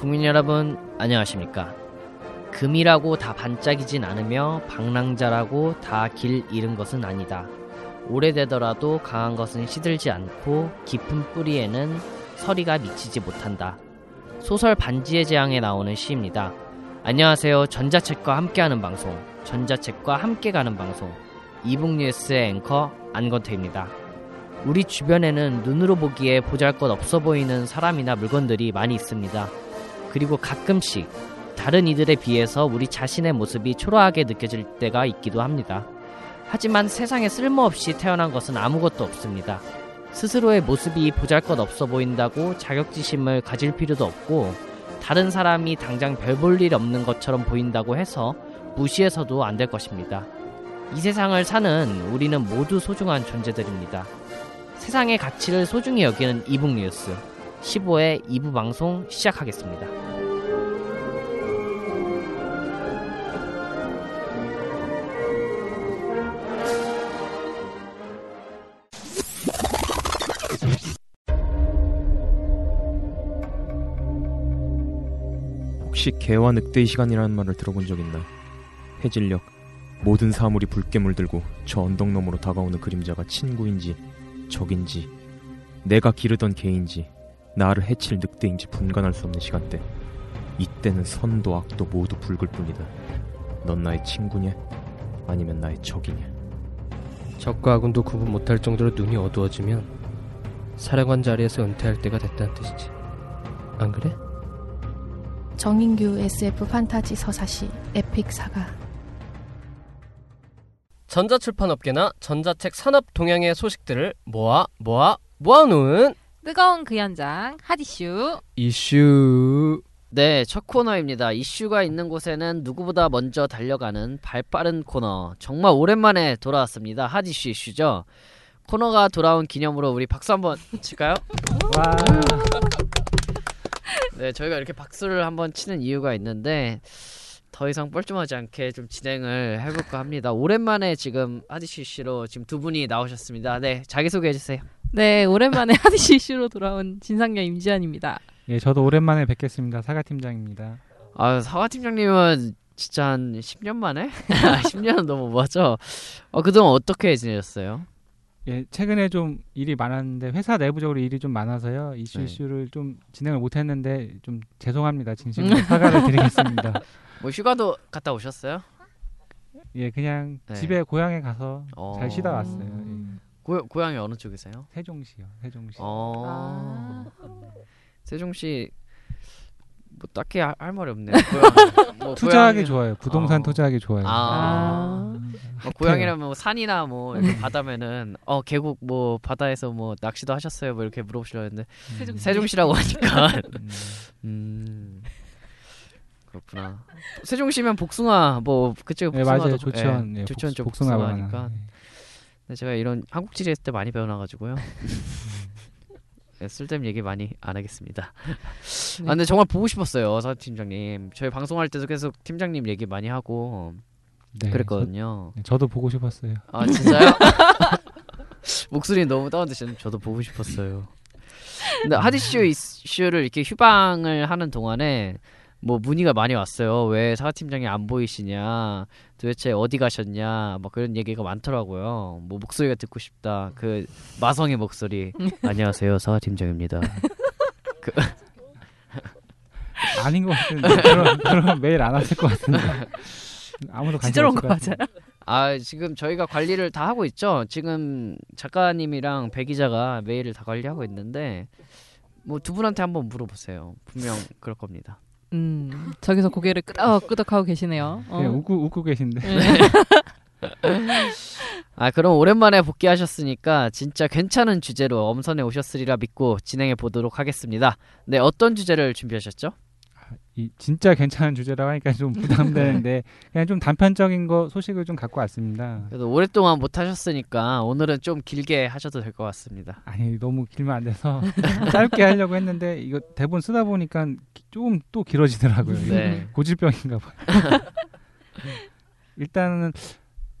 국민 여러분 안녕하십니까? 금이라고 다 반짝이진 않으며 방랑자라고 다 길 잃은 것은 아니다. 오래되더라도 강한 것은 시들지 않고 깊은 뿌리에는 서리가 미치지 못한다. 소설 반지의 제왕에 나오는 시입니다. 안녕하세요. 전자책과 함께하는 방송 전자책과 함께 가는 방송 이북 뉴스의 앵커 안건태입니다. 우리 주변에는 눈으로 보기에 보잘것 없어 보이는 사람이나 물건들이 많이 있습니다. 그리고 가끔씩 다른 이들에 비해서 우리 자신의 모습이 초라하게 느껴질 때가 있기도 합니다. 하지만 세상에 쓸모없이 태어난 것은 아무것도 없습니다. 스스로의 모습이 보잘것 없어 보인다고 자격지심을 가질 필요도 없고 다른 사람이 당장 별 볼 일 없는 것처럼 보인다고 해서 무시해서도 안 될 것입니다. 이 세상을 사는 우리는 모두 소중한 존재들입니다. 세상의 가치를 소중히 여기는 이북 뉴스 15회 2부 방송 시작하겠습니다. 혹시 개와 늑대의 시간이라는 말을 들어본 적 있나? 해질녘 모든 사물이 붉게 물들고 저 언덕 너머로 다가오는 그림자가 친구인지 적인지 내가 기르던 개인지 나를 해칠 늑대인지 분간할 수 없는 시간대. 이때는 선도 악도 모두 붉을 뿐이다. 넌 나의 친구냐? 아니면 나의 적이냐? 적과 아군도 구분 못할 정도로 눈이 어두워지면 사령관 자리에서 은퇴할 때가 됐다는 뜻이지. 안 그래? 정인규 SF 판타지 서사시 에픽 사가. 전자출판업계나 전자책 산업 동향의 소식들을 모아 모아 모아놓은 뜨거운 그 현장 핫 이슈 이슈. 네, 첫 코너입니다. 이슈가 있는 곳에는 누구보다 먼저 달려가는 발빠른 코너. 정말 오랜만에 돌아왔습니다. 핫 이슈 이슈죠. 코너가 돌아온 기념으로 우리 박수 한번 칠까요? 와. 네, 저희가 이렇게 박수를 한번 치는 이유가 있는데 더 이상 뻘쭘하지 않게 좀 진행을 해볼까 합니다. 오랜만에 지금 하디슈 씨로 지금 두 분이 나오셨습니다. 네, 자기 소개해 주세요. 네 오랜만에 핫이슈 이슈로 돌아온 진상녀 임지연입니다 예, 저도 오랜만에 뵙겠습니다. 사가 팀장입니다. 아, 사과 팀장님은 진짜 한 10년 만에? 10년은 너무 뭐죠? 어, 그동안 어떻게 지내셨어요? 예, 최근에 좀 일이 많았는데 회사 내부적으로 일이 좀 많아서요. 이슈 네. 이슈를 좀 진행을 못 했는데 좀 죄송합니다. 진심으로 사과를 드리겠습니다. 뭐 휴가도 갔다 오셨어요? 예, 그냥 네. 집에 고향에 가서 어. 잘 쉬다 왔어요. 예. 고, 고향이 어느 쪽이세요? 세종시요. 세종시. 어. 세종시 뭐 딱히 할, 할 말이 없네요. 고향, 뭐 투자하기 고향이- 좋아요. 부동산 어. 투자하기 좋아요. 아. 음. 뭐 고향이라면 뭐 산이나 뭐 바다면은 어 계곡 뭐 바다에서 뭐 낚시도 하셨어요? 뭐 이렇게 물어보시려 했는데 음. 세종시라고 하니까 음. 음 그렇구나. 세종시면 복숭아 뭐 그쪽에 네, 복숭아도 맞아요. 조천. 예, 예, 조천 복- 쪽 복숭아 복숭아니까. 바 네, 제가 이런 한국 지리 했을 때 많이 배워놔가지고요. 네, 쓸데없는 얘기 많이 안 하겠습니다. 네. 아 근데 정말 보고 싶었어요, 사 팀장님. 저희 방송할 때도 계속 팀장님 얘기 많이 하고 네, 그랬거든요. 저, 네, 저도 보고 싶었어요. 아 진짜요? 목소리 너무 다운되시는 저도 보고 싶었어요. 근데 하디쇼 이슈를 이렇게 휴방을 하는 동안에 뭐 문의가 많이 왔어요. 왜 사과 팀장이 안 보이시냐? 도대체 어디 가셨냐? 막 그런 얘기가 많더라고요. 뭐 목소리가 듣고 싶다. 그 마성의 목소리. 안녕하세요, 사과 팀장입니다. 아닌 것 같은데 그럼, 그럼 매일 안 왔을 것 같은데 아무도 관심 진짜로 없을 온거 것 같은데. 아 지금 저희가 관리를 다 하고 있죠. 지금 작가님이랑 배 기자가 메일을 다 관리하고 있는데 뭐 두 분한테 한번 물어보세요. 분명 그럴 겁니다. 음 저기서 고개를 끄덕끄덕 하고 계시네요 어. 그냥 웃고 웃고 계신데 아 그럼 오랜만에 복귀하셨으니까 진짜 괜찮은 주제로 엄선해 오셨으리라 믿고 진행해 보도록 하겠습니다. 네 어떤 주제를 준비하셨죠? 이 진짜 괜찮은 주제라고 하니까 좀 부담되는데 그냥 좀 단편적인 거 소식을 좀 갖고 왔습니다. 그래도 오랫동안 못 하셨으니까 오늘은 좀 길게 하셔도 될 것 같습니다. 아니 너무 길면 안 돼서 짧게 하려고 했는데 이거 대본 쓰다 보니까 조금 또 길어지더라고요. 네. 고질병인가 봐요. 일단은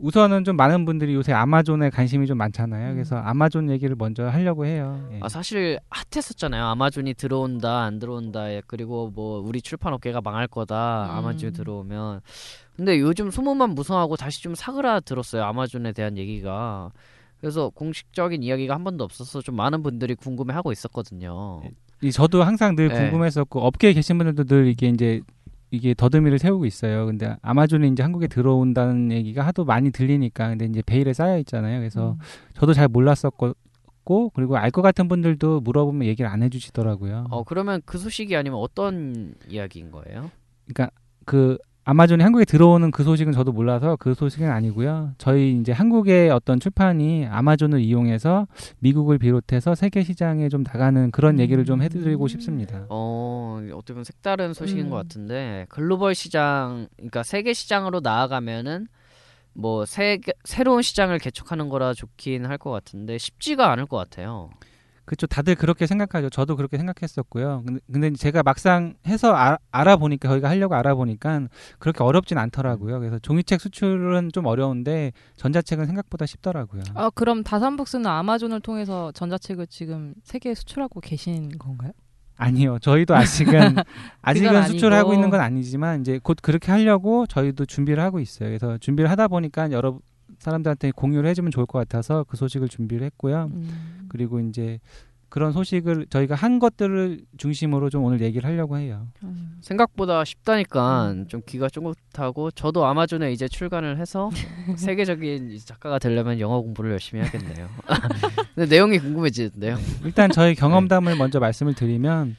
우선은 좀 많은 분들이 요새 아마존에 관심이 좀 많잖아요. 그래서 아마존 얘기를 먼저 하려고 해요. 예. 아 사실 핫했었잖아요. 아마존이 들어온다 안 들어온다 예, 그리고 뭐 우리 출판업계가 망할 거다 음. 아마존이 들어오면 근데 요즘 소문만 무성하고 다시 좀 사그라들었어요. 아마존에 대한 얘기가 그래서 공식적인 이야기가 한 번도 없어서 좀 많은 분들이 궁금해하고 있었거든요. 이 저도 항상 늘 네. 궁금했었고 업계에 계신 분들도 늘 이게 이제 이게 더듬이를 세우고 있어요. 근데 아마존이 이제 한국에 들어온다는 얘기가 하도 많이 들리니까 근데 이제 베일에 쌓여 있잖아요. 그래서 저도 잘 몰랐었고 그리고 알 것 같은 분들도 물어보면 얘기를 안 해주시더라고요. 어 그러면 그 소식이 아니면 어떤 이야기인 거예요? 그러니까 그 아마존이 한국에 들어오는 그 소식은 저도 몰라서 그 소식은 아니고요. 저희 이제 한국의 어떤 출판이 아마존을 이용해서 미국을 비롯해서 세계 시장에 좀 나가는 그런 얘기를 좀 해드리고 싶습니다. 어 어떻게 보면 색다른 소식인 음. 것 같은데 글로벌 시장 그러니까 세계 시장으로 나아가면은 뭐 새, 새로운 시장을 개척하는 거라 좋긴 할 것 같은데 쉽지가 않을 것 같아요. 그렇죠. 다들 그렇게 생각하죠. 저도 그렇게 생각했었고요. 근데, 근데 제가 막상 해서 아- 알아보니까 저희가 하려고 알아보니까 그렇게 어렵진 않더라고요. 그래서 종이책 수출은 좀 어려운데 전자책은 생각보다 쉽더라고요. 아 그럼 다산북스는 아마존을 통해서 전자책을 지금 세계에 수출하고 계신 건가요? 아니요. 저희도 아직은 아직은. 수출하고 있는 건 아니지만 이제 곧 그렇게 하려고 저희도 준비를 하고 있어요. 그래서 준비를 하다 보니까 여러 사람들한테 공유를 해주면 좋을 것 같아서 그 소식을 준비를 했고요. 음. 그리고 이제 그런 소식을 저희가 한 것들을 중심으로 좀 오늘 얘기를 하려고 해요. 음. 생각보다 쉽다니까 좀 귀가 쫑긋하고 저도 아마존에 이제 출간을 해서 세계적인 작가가 되려면 영어 공부를 열심히 해야겠네요. 근데 내용이 궁금해지는데요. 일단 저희 경험담을 먼저 말씀을 드리면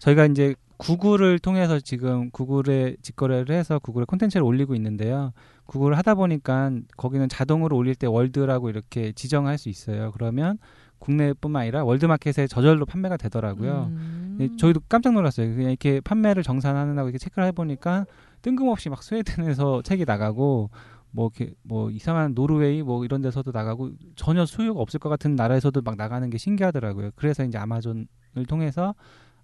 저희가 이제 구글을 통해서 지금 구글에 직거래를 해서 구글에 콘텐츠를 올리고 있는데요. 구글을 하다 보니까 거기는 자동으로 올릴 때 월드라고 이렇게 지정할 수 있어요. 그러면 국내뿐만 아니라 월드마켓에 저절로 판매가 되더라고요. 음. 네, 저희도 깜짝 놀랐어요. 그냥 이렇게 판매를 정산하느라고 이렇게 체크를 해보니까 뜬금없이 막 스웨덴에서 책이 나가고 뭐 이렇게 뭐 이상한 노르웨이 뭐 이런 데서도 나가고 전혀 수요가 없을 것 같은 나라에서도 막 나가는 게 신기하더라고요. 그래서 이제 아마존을 통해서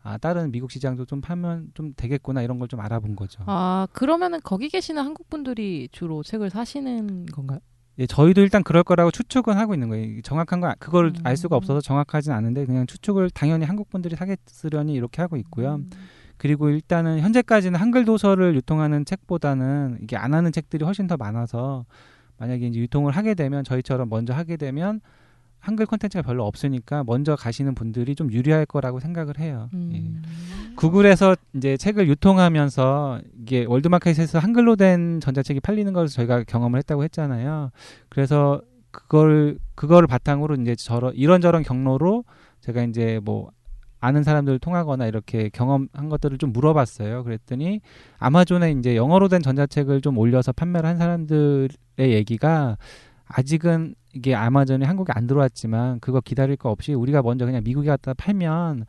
아 다른 미국 시장도 좀 팔면 좀 되겠구나 이런 걸 좀 알아본 거죠. 아 그러면은 거기 계시는 한국 분들이 주로 책을 사시는 건가요? 예, 저희도 일단 그럴 거라고 추측은 하고 있는 거예요. 정확한 거 그걸 음. 알 수가 없어서 정확하진 않은데 그냥 추측을 당연히 한국 분들이 사겠으려니 이렇게 하고 있고요. 음. 그리고 일단은 현재까지는 한글 도서를 유통하는 책보다는 이게 안 하는 책들이 훨씬 더 많아서 만약에 이제 유통을 하게 되면 저희처럼 먼저 하게 되면 한글 콘텐츠가 별로 없으니까 먼저 가시는 분들이 좀 유리할 거라고 생각을 해요. 예. 음. 구글에서 이제 책을 유통하면서 이게 월드마켓에서 한글로 된 전자책이 팔리는 것을 저희가 경험을 했다고 했잖아요. 그래서 그걸 그거를 바탕으로 이제 저런 이런저런 경로로 제가 이제 뭐 아는 사람들을 통하거나 이렇게 경험한 것들을 좀 물어봤어요. 그랬더니 아마존에 이제 영어로 된 전자책을 좀 올려서 판매를 한 사람들의 얘기가 아직은 이게 아마존이 한국에 안 들어왔지만 그거 기다릴 거 없이 우리가 먼저 그냥 미국에 갖다 팔면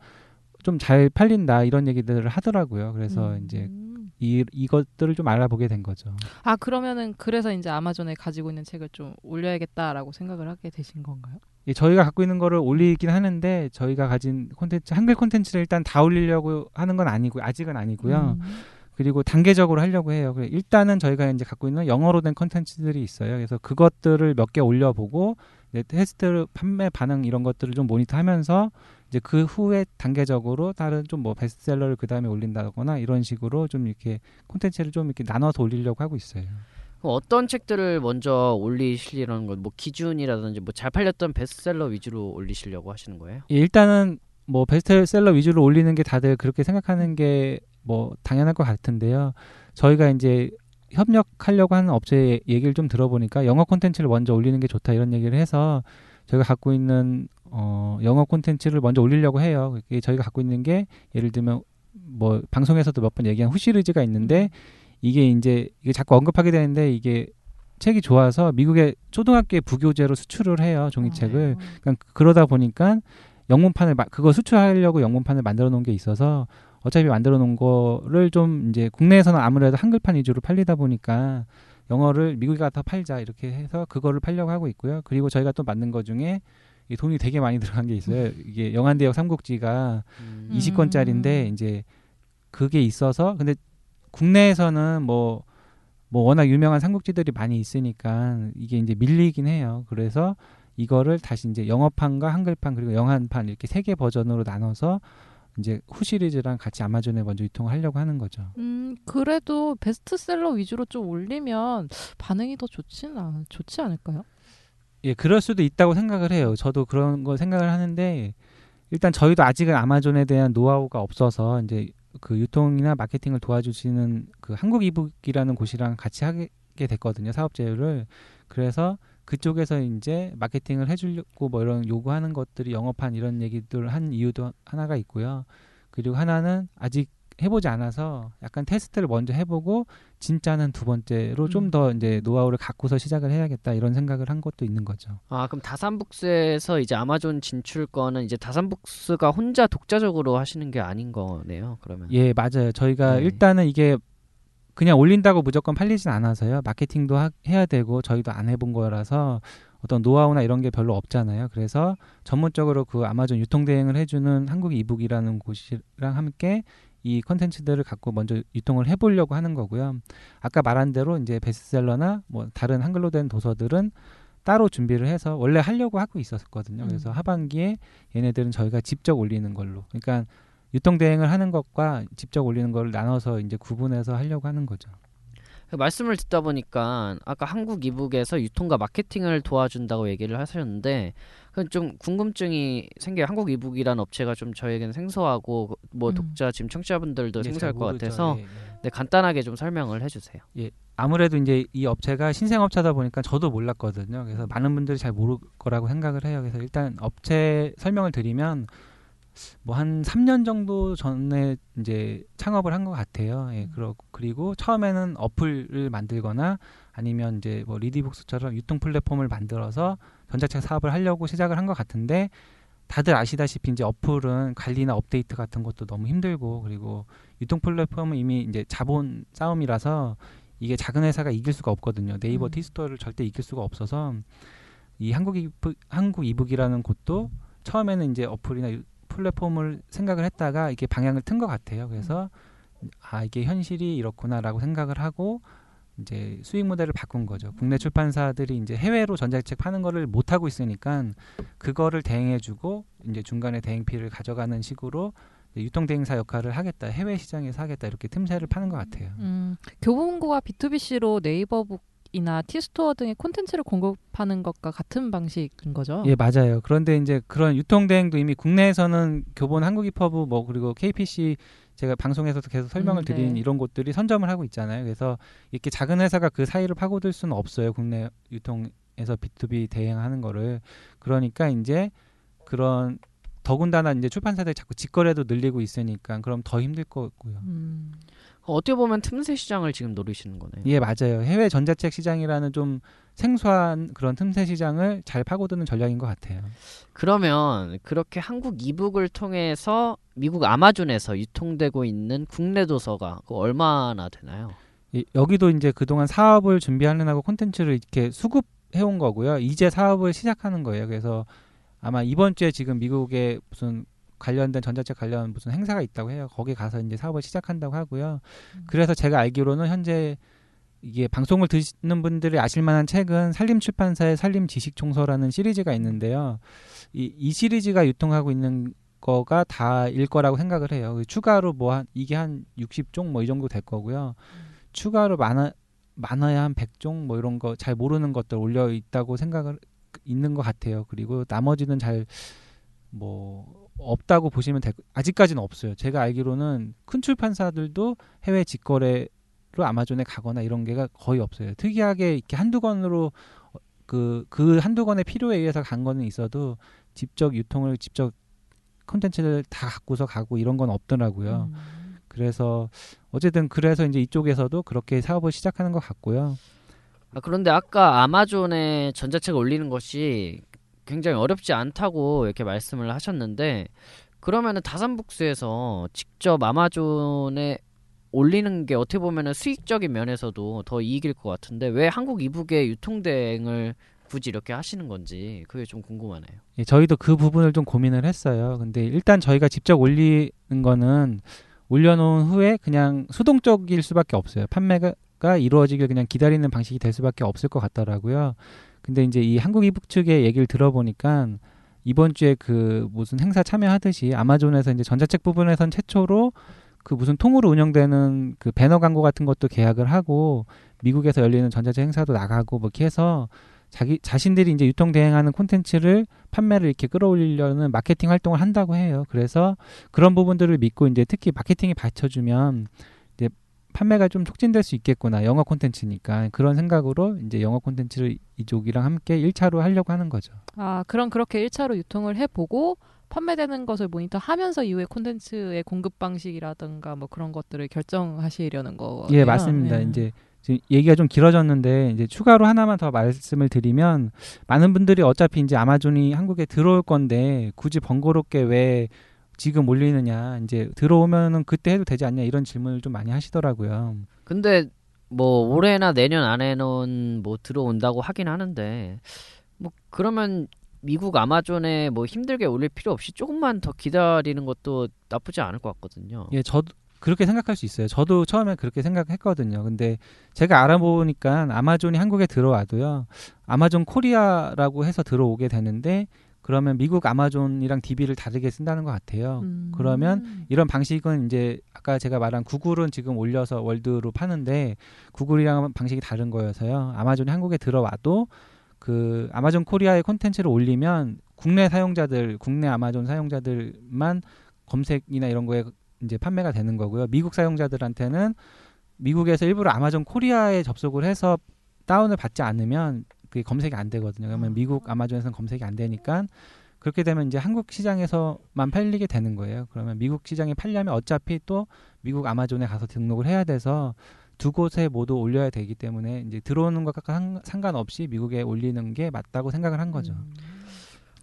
좀 잘 팔린다 이런 얘기들을 하더라고요. 그래서 음. 이제 이 이것들을 좀 알아보게 된 거죠. 아 그러면은 그래서 이제 아마존에 가지고 있는 책을 좀 올려야겠다라고 생각을 하게 되신 건가요? 예, 저희가 갖고 있는 거를 올리긴 하는데 저희가 가진 콘텐츠 한글 콘텐츠를 일단 다 올리려고 하는 건 아니고 아직은 아니고요. 음. 그리고 단계적으로 하려고 해요. 일단은 저희가 이제 갖고 있는 영어로 된 콘텐츠들이 있어요. 그래서 그것들을 몇 개 올려보고 이제 테스트 판매 반응 이런 것들을 좀 모니터하면서 이제 그 후에 단계적으로 다른 좀 뭐 베스트셀러를 그 다음에 올린다거나 이런 식으로 좀 이렇게 콘텐츠를 좀 이렇게 나눠서 올리려고 하고 있어요. 어떤 책들을 먼저 올리시려는 건 뭐 기준이라든지 뭐 잘 팔렸던 베스트셀러 위주로 올리시려고 하시는 거예요? 예, 일단은 뭐 베스트셀러 위주로 올리는 게 다들 그렇게 생각하는 게 뭐 당연할 것 같은데요. 저희가 이제 협력하려고 하는 업체의 얘기를 좀 들어보니까 영어 콘텐츠를 먼저 올리는 게 좋다 이런 얘기를 해서 저희가 갖고 있는 어 영어 콘텐츠를 먼저 올리려고 해요. 이게 저희가 갖고 있는 게 예를 들면 뭐 방송에서도 몇 번 얘기한 후시리즈가 있는데 이게 이제 이게 자꾸 언급하게 되는데 이게 책이 좋아서 미국의 초등학교에 부교재로 수출을 해요 종이책을. 그러니까 그러다 보니까 영문판을 마- 그거 수출하려고 영문판을 만들어 놓은 게 있어서 어차피 만들어 놓은 거를 좀 이제 국내에서는 아무래도 한글판 위주로 팔리다 보니까 영어를 미국에 가서 팔자 이렇게 해서 그거를 팔려고 하고 있고요. 그리고 저희가 또 만든 것 중에 이 돈이 되게 많이 들어간 게 있어요. 이게 영한대역 삼국지가 음. 20권짜리인데 이제 그게 있어서 근데 국내에서는 뭐뭐 워낙 유명한 삼국지들이 많이 있으니까 이게 이제 밀리긴 해요. 그래서 이거를 다시 이제 영어판과 한글판 그리고 영한판 이렇게 세 개 버전으로 나눠서 이제 후 시리즈랑 같이 아마존에 먼저 유통을 하려고 하는 거죠. 음, 그래도 베스트셀러 위주로 좀 올리면 반응이 더 좋진 않, 좋지 않을까요? 예, 그럴 수도 있다고 생각을 해요. 저도 그런 거 생각을 하는데 일단 저희도 아직은 아마존에 대한 노하우가 없어서 이제 그 유통이나 마케팅을 도와주시는 그 한국 이북이라는 곳이랑 같이 하게 됐거든요. 사업 제휴를. 그래서 그쪽에서 이제 마케팅을 해주려고 뭐 이런 요구하는 것들이 영업한 이런 얘기들 한 이유도 하나가 있고요. 그리고 하나는 아직 해보지 않아서 약간 테스트를 먼저 해보고 진짜는 두 번째로 좀 음. 더 이제 노하우를 갖고서 시작을 해야겠다 이런 생각을 한 것도 있는 거죠. 아 그럼 다산북스에서 이제 아마존 진출권은 이제 다산북스가 혼자 독자적으로 하시는 게 아닌 거네요. 그러면. 예, 맞아요. 저희가 네. 일단은 이게 그냥 올린다고 무조건 팔리진 않아서요. 마케팅도 하- 해야 되고 저희도 안 해본 거라서 어떤 노하우나 이런 게 별로 없잖아요. 그래서 전문적으로 그 아마존 유통 대행을 해주는 한국 이북이라는 곳이랑 함께 이 컨텐츠들을 갖고 먼저 유통을 해보려고 하는 거고요. 아까 말한 대로 이제 베스트셀러나 뭐 다른 한글로 된 도서들은 따로 준비를 해서 원래 하려고 하고 있었거든요. 그래서 음. 하반기에 얘네들은 저희가 직접 올리는 걸로. 그러니까 유통 대행을 하는 것과 직접 올리는 걸 나눠서 이제 구분해서 하려고 하는 거죠. 그 말씀을 듣다 보니까 아까 한국 이북에서 유통과 마케팅을 도와준다고 얘기를 하셨는데 그건 좀 궁금증이 생겨요. 한국 이북이라는 업체가 좀 저에게는 생소하고 뭐 음. 독자 지금 청취자분들도 예, 생소할 잘 것. 같아서 예, 예. 네, 간단하게 좀 설명을 해주세요. 아무래도 이제 이 업체가 신생업체다 보니까 저도 몰랐거든요. 그래서 많은 분들이 잘 모를 거라고 생각을 해요. 그래서 일단 업체 설명을 드리면 뭐 한 3년 정도 전에 이제 창업을 한 것 같아요. 예, 그러, 그리고 처음에는 어플을 만들거나 아니면 이제 뭐 리디북스처럼 유통 플랫폼을 만들어서 전자책 사업을 하려고 시작을 한 것 같은데 다들 아시다시피 이제 어플은 관리나 업데이트 같은 것도 너무 힘들고 그리고 유통 플랫폼은 이미 이제 자본 싸움이라서 이게 작은 회사가 이길 수가 없거든요. 네이버 음. 티스토어를 절대 이길 수가 없어서 이 한국 이퍼브 한국 이퍼브라는 곳도 처음에는 이제 어플이나 유- 플랫폼을 생각을 했다가 이게 방향을 튼 것 같아요. 그래서 아 이게 현실이 이렇구나라고 생각을 하고 이제 수익 모델을 바꾼 거죠. 국내 출판사들이 이제 해외로 전자책 파는 거를 못 하고 있으니까 그거를 대행해주고 이제 중간에 대행피를 가져가는 식으로 이제 유통 대행사 역할을 하겠다. 해외 시장에서 하겠다. 이렇게 틈새를 파는 것 같아요. 음, 교보문고가 B2BC로 네이버북 이나 티스토어 등의 콘텐츠를 공급하는 것과 같은 방식인 거죠. 예, 맞아요. 그런데 이제 그런 유통 대행도 이미 국내에서는 교본 한국입퍼부 뭐 그리고 KPC 제가 방송에서도 계속 설명을 음, 네. 드린 이런 곳들이 선점을 하고 있잖아요. 그래서 이렇게 작은 회사가 그 사이를 파고들 수는 없어요. 국내 유통에서 B2B 대행하는 거를. 그러니까 이제 그런 더군다나 이제 출판사들이 자꾸 직거래도 늘리고 있으니까 그럼 더 힘들 거고요. 음, 어떻게 보면 틈새 시장을 지금 노리시는 거네요. 예, 맞아요. 해외 전자책 시장이라는 좀 생소한 그런 틈새 시장을 잘 파고드는 전략인 것 같아요. 그러면 그렇게 한국 이북을 통해서 미국 아마존에서 유통되고 있는 국내 도서가 그 얼마나 되나요? 이- 여기도 이제 그동안 사업을 준비하려고 콘텐츠를 이렇게 수급해 온 거고요. 이제 사업을 시작하는 거예요. 그래서 아마 이번 주에 지금 미국에 무슨 관련된 전자책 관련 무슨 행사가 있다고 해요. 거기 가서 이제 사업을 시작한다고 하고요. 그래서 제가 알기로는 현재 이게 방송을 듣는 분들이 아실 만한 책은 산림 출판사의 산림 지식 총서라는 시리즈가 있는데요. 이, 이 시리즈가 유통하고 있는 거가 다일 거라고 생각을 해요. 그 추가로 뭐 한 이게 한 60종 뭐 이 정도 될 거고요. 추가로 많아 많아야 한 100종 뭐 이런 거 잘 모르는 것들 올려 있다고 생각을 있는 것 같아요. 그리고 나머지는 잘 뭐 없다고 보시면 될 거- 아직까지는 없어요. 제가 알기로는 큰 출판사들도 해외 직거래로 아마존에 가거나 이런 게가 거의 없어요. 특이하게 이렇게 한두 권으로 그그 한두 권의 필요에 의해서 간 거는 있어도 직접 유통을 직접 콘텐츠를 다 갖고서 가고 이런 건 없더라고요. 음. 그래서 어쨌든 그래서 이제 이쪽에서도 그렇게 사업을 시작하는 것 같고요. 아, 그런데 아까 아마존에 전자책을 올리는 것이 굉장히 어렵지 않다고 이렇게 말씀을 하셨는데 그러면은 다산북스에서 직접 아마존에 올리는 게 어떻게 보면은 수익적인 면에서도 더 이익일 것 같은데 왜 한국 이북의 유통 대행을 굳이 이렇게 하시는 건지 그게 좀 궁금하네요. 예, 저희도 그 부분을 좀 고민을 했어요. 근데 일단 저희가 직접 올리는 거는 올려놓은 후에 그냥 수동적일 수밖에 없어요. 판매가 이루어지길 그냥 기다리는 방식이 될 수밖에 없을 것 같더라고요. 근데 이제 이 한국 이북 측의 얘기를 들어보니까 이번 주에 그 무슨 행사 참여하듯이 아마존에서 이제 전자책 부분에선 최초로 그 무슨 통으로 운영되는 그 배너 광고 같은 것도 계약을 하고 미국에서 열리는 전자책 행사도 나가고 뭐 이렇게 해서 자기 자신들이 이제 유통 대행하는 콘텐츠를 판매를 이렇게 끌어올리려는 마케팅 활동을 한다고 해요. 그래서 그런 부분들을 믿고 이제 특히 마케팅이 받쳐주면 판매가 좀 촉진될 수 있겠구나. 영어 콘텐츠니까 그런 생각으로 이제 영어 콘텐츠를 이쪽이랑 함께 1차로 하려고 하는 거죠. 아, 그럼 그렇게 1차로 유통을 해보고 판매되는 것을 모니터하면서 이후에 콘텐츠의 공급 방식이라든가 뭐 그런 것들을 결정하시려는 거. 예, 맞습니다. 이제 지금 얘기가 좀 길어졌는데 이제 추가로 하나만 더 말씀을 드리면 많은 분들이 어차피 이제 아마존이 한국에 들어올 건데 굳이 번거롭게 왜 지금 올리느냐 이제 들어오면은 그때 해도 되지 않냐 이런 질문을 좀 많이 하시더라고요. 근데 뭐 올해나 내년 안에는 뭐 들어온다고 하긴 하는데 뭐 그러면 미국 아마존에 뭐 힘들게 올릴 필요 없이 조금만 더 기다리는 것도 나쁘지 않을 것 같거든요. 예, 저도 그렇게 생각할 수 있어요. 저도 처음에 그렇게 생각했거든요. 근데 제가 알아보니까 아마존이 한국에 들어와도요. 아마존 코리아라고 해서 들어오게 되는데 그러면 미국 아마존이랑 DB를 다르게 쓴다는 것 같아요. 음. 그러면 이런 방식은 이제 아까 제가 말한 구글은 지금 올려서 world로 파는데 구글이랑 방식이 다른 거여서요. 아마존이 한국에 들어와도 그 아마존 코리아의 콘텐츠를 올리면 국내 사용자들, 국내 아마존 사용자들만 검색이나 이런 거에 이제 판매가 되는 거고요. 미국 사용자들한테는 미국에서 일부러 아마존 코리아에 접속을 해서 다운을 받지 않으면 그게 검색이 안 되거든요. 그러면 미국 아마존에서는 검색이 안 되니까 그렇게 되면 이제 한국 시장에서만 팔리게 되는 거예요. 그러면 미국 시장에 팔려면 어차피 또 미국 아마존에 가서 등록을 해야 돼서 두 곳에 모두 올려야 되기 때문에 이제 들어오는 것과 상- 상관없이 미국에 올리는 게 맞다고 생각을 한 거죠.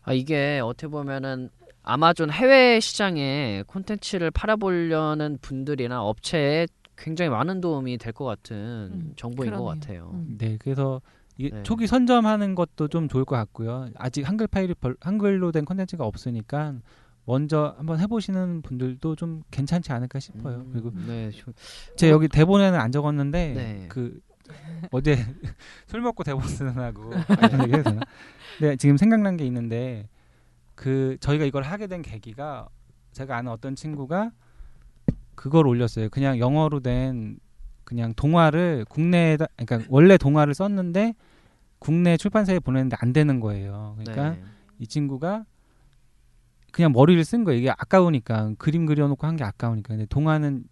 아 이게 어떻게 보면은 아마존 해외 시장에 콘텐츠를 팔아보려는 분들이나 업체에 굉장히 많은 도움이 될 것 같은 음, 정보인 것 그러네요. 같아요. 음. 네, 그래서 이게 네. 초기 선점하는 것도 좀 좋을 것 같고요. 아직 한글 파일이 벌, 한글로 된 콘텐츠가 없으니까 먼저 한번 해보시는 분들도 좀 괜찮지 않을까 싶어요. 음, 그리고 네, 저- 제 여기 대본에는 안 적었는데 네. 그 어제 술 먹고 대본 쓰느라고 이런 얘기 되나? 네, 지금 생각난 게 있는데 그 저희가 이걸 하게 된 계기가 제가 아는 어떤 친구가 그걸 올렸어요. 그냥 영어로 된 그냥 동화를 국내에다 그러니까 원래 동화를 썼는데 국내 출판사에 보냈는데 안 되는 거예요. 그러니까 네. 이 친구가 그냥 머리를 쓴 거예요. 이게 아까우니까 그림 그려놓고 한 게 아까우니까. 근데 동화는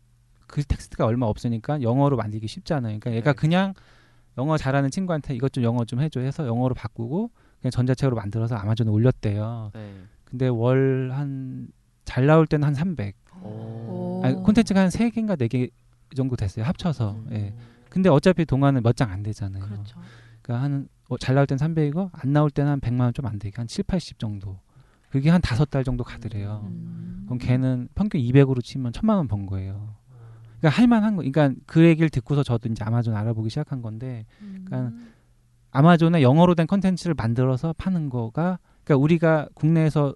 그 텍스트가 얼마 없으니까 영어로 만들기 쉽잖아요. 그러니까 얘가 네. 그냥 영어 잘하는 친구한테 이것 좀 영어 좀 해줘 해서 영어로 바꾸고 그냥 전자책으로 만들어서 아마존에 올렸대요. 네. 근데 월 한 잘 나올 때는 한 300. 오. 아니, 콘텐츠가 한 3개인가 4개 정도 됐어요. 합쳐서. 음. 예. 근데 어차피 동화는 몇 장 안 되잖아요. 그렇죠. 그러니까 한 잘 나올 땐 300이고 안 나올 때는 한 100만 원 좀 안 되게 한 7, 80 정도. 그게 한 다섯 달 정도 가더래요. 음. 그럼 걔는 평균 200으로 치면 천만 원 번 거예요. 그러니까 할만한 거. 그러니까 그 얘기를 듣고서 저도 이제 아마존 알아보기 시작한 건데 그러니까 음. 아마존에 영어로 된 컨텐츠를 만들어서 파는 거가 그러니까 우리가 국내에서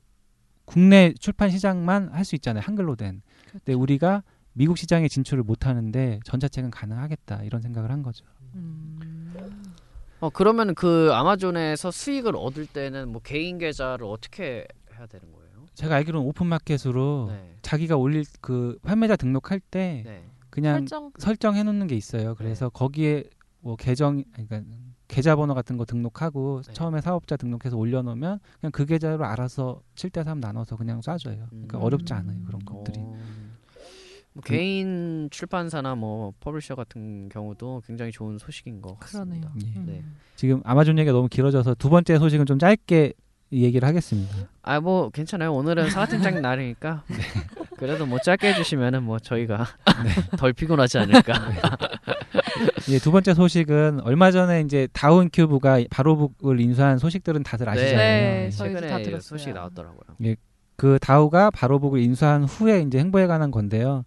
국내 출판 시장만 할 수 있잖아요. 한글로 된. 근데 그렇죠. 우리가 미국 시장에 진출을 못 하는데 전자책은 가능하겠다. 이런 생각을 한 거죠. 음. 어 그러면 그 아마존에서 수익을 얻을 때는 뭐 개인 계좌를 어떻게 해야 되는 거예요? 제가 알기로는 오픈 마켓으로 네. 자기가 올릴 그 판매자 등록할 때 네. 그냥 설정 설정해 놓는 게 있어요. 그래서 거기에 뭐 계정 그러니까 계좌번호 같은 거 등록하고 네. 처음에 사업자 등록해서 올려놓으면 그냥 그 계좌로 알아서 7대 3 나눠서 그냥 쏴줘요. 그러니까 음. 어렵지 않아요 그런 것들이. 어, 뭐 개인 출판사나 뭐 publisher 같은 경우도 굉장히 좋은 소식인 것 그러네요. 같습니다. 예. 음. 네. 지금 아마존 얘기가 너무 길어져서 두 번째 소식은 좀 짧게 얘기를 하겠습니다. 아 뭐 괜찮아요. 오늘은 사과팀장 날이니까 네. 그래도 뭐 짧게 해주시면은 뭐 저희가 덜 피곤하지 않을까. 예, 두 번째 소식은 얼마 전에 이제 다우 인큐브가 바로북을 인수한 소식들은 다들 아시잖아요. 네, 예. 저희도 다 최근에 들었어요. 소식이 나왔더라고요. 그 다우가 바로북을 인수한 후에 이제 행보에 관한 건데요.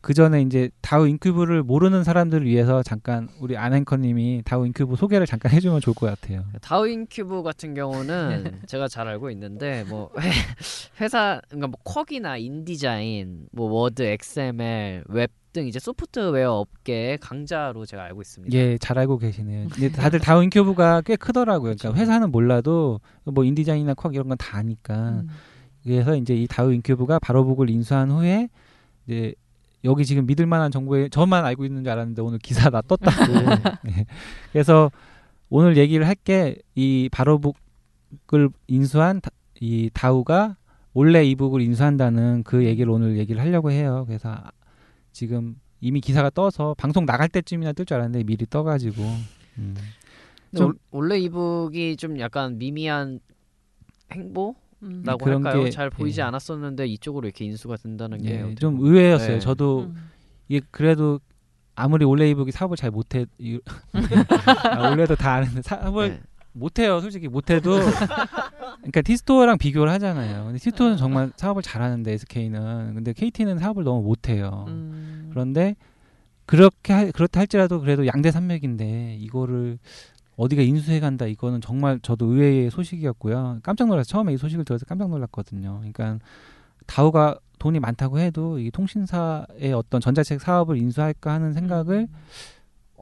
그 전에 이제 다우 인큐브를 모르는 사람들을 위해서 잠깐 우리 안앵커님이 다우 인큐브 소개를 잠깐 해주면 좋을 것 같아요. 다우 인큐브 같은 경우는 제가 잘 알고 있는데 뭐 회, 사 그러니까 뭐 Quark이나 InDesign, 뭐 Word, XML, 웹 등 이제 소프트웨어 업계 강자로 제가 알고 있습니다. 예, 잘 알고 계시네요. 이제 다들 다우 인큐브가 꽤 크더라고요. 그러니까. 회사는 몰라도 뭐 InDesign이나 Quark 이런 건 다 아니까. 음. 그래서 이제 이 다우 인큐브가 바로북을 인수한 후에 이제 여기 지금 믿을 만한 정보에 저만 알고 있는 줄 알았는데 오늘 기사 나 떴다고. 네. 그래서 오늘 얘기를 할 게 이 바로북을 인수한 다, 이 다우가 원래 이북을 인수한다는 그 얘기를 오늘 얘기를 하려고 해요. 그래서 아- 지금 이미 기사가 떠서 방송 나갈 때쯤이나 뜰 줄 알았는데 미리 떠가지고. 음. 좀- 올- 원래 이북이 좀 약간 미미한 행보 라고 음. 그런 할까요? 게- 잘 보이지 예. 않았었는데 이쪽으로 이렇게 인수가 된다는 게 예, 어떻게 좀 보면- 의외였어요. 네. 저도 음. 이게 그래도 아무리 올레 이북이 사업을 잘 못해 이- 아, 원래도 다 아는데 사업을 네. 못해요 솔직히 못해도 그러니까 티스토어랑 비교를 하잖아요 근데 티스토어는 정말 사업을 잘하는데 SK는 근데 KT는 사업을 너무 못해요 음. 그런데 그렇게 할- 그렇다 할지라도 그래도 양대 산맥인데 이거를 어디가 인수해 간다 이거는 정말 저도 의외의 소식이었고요 깜짝 놀라서 처음에 이 소식을 들어서 깜짝 놀랐거든요 그러니까 다우가 돈이 많다고 해도 이 통신사의 어떤 전자책 사업을 인수할까 하는 생각을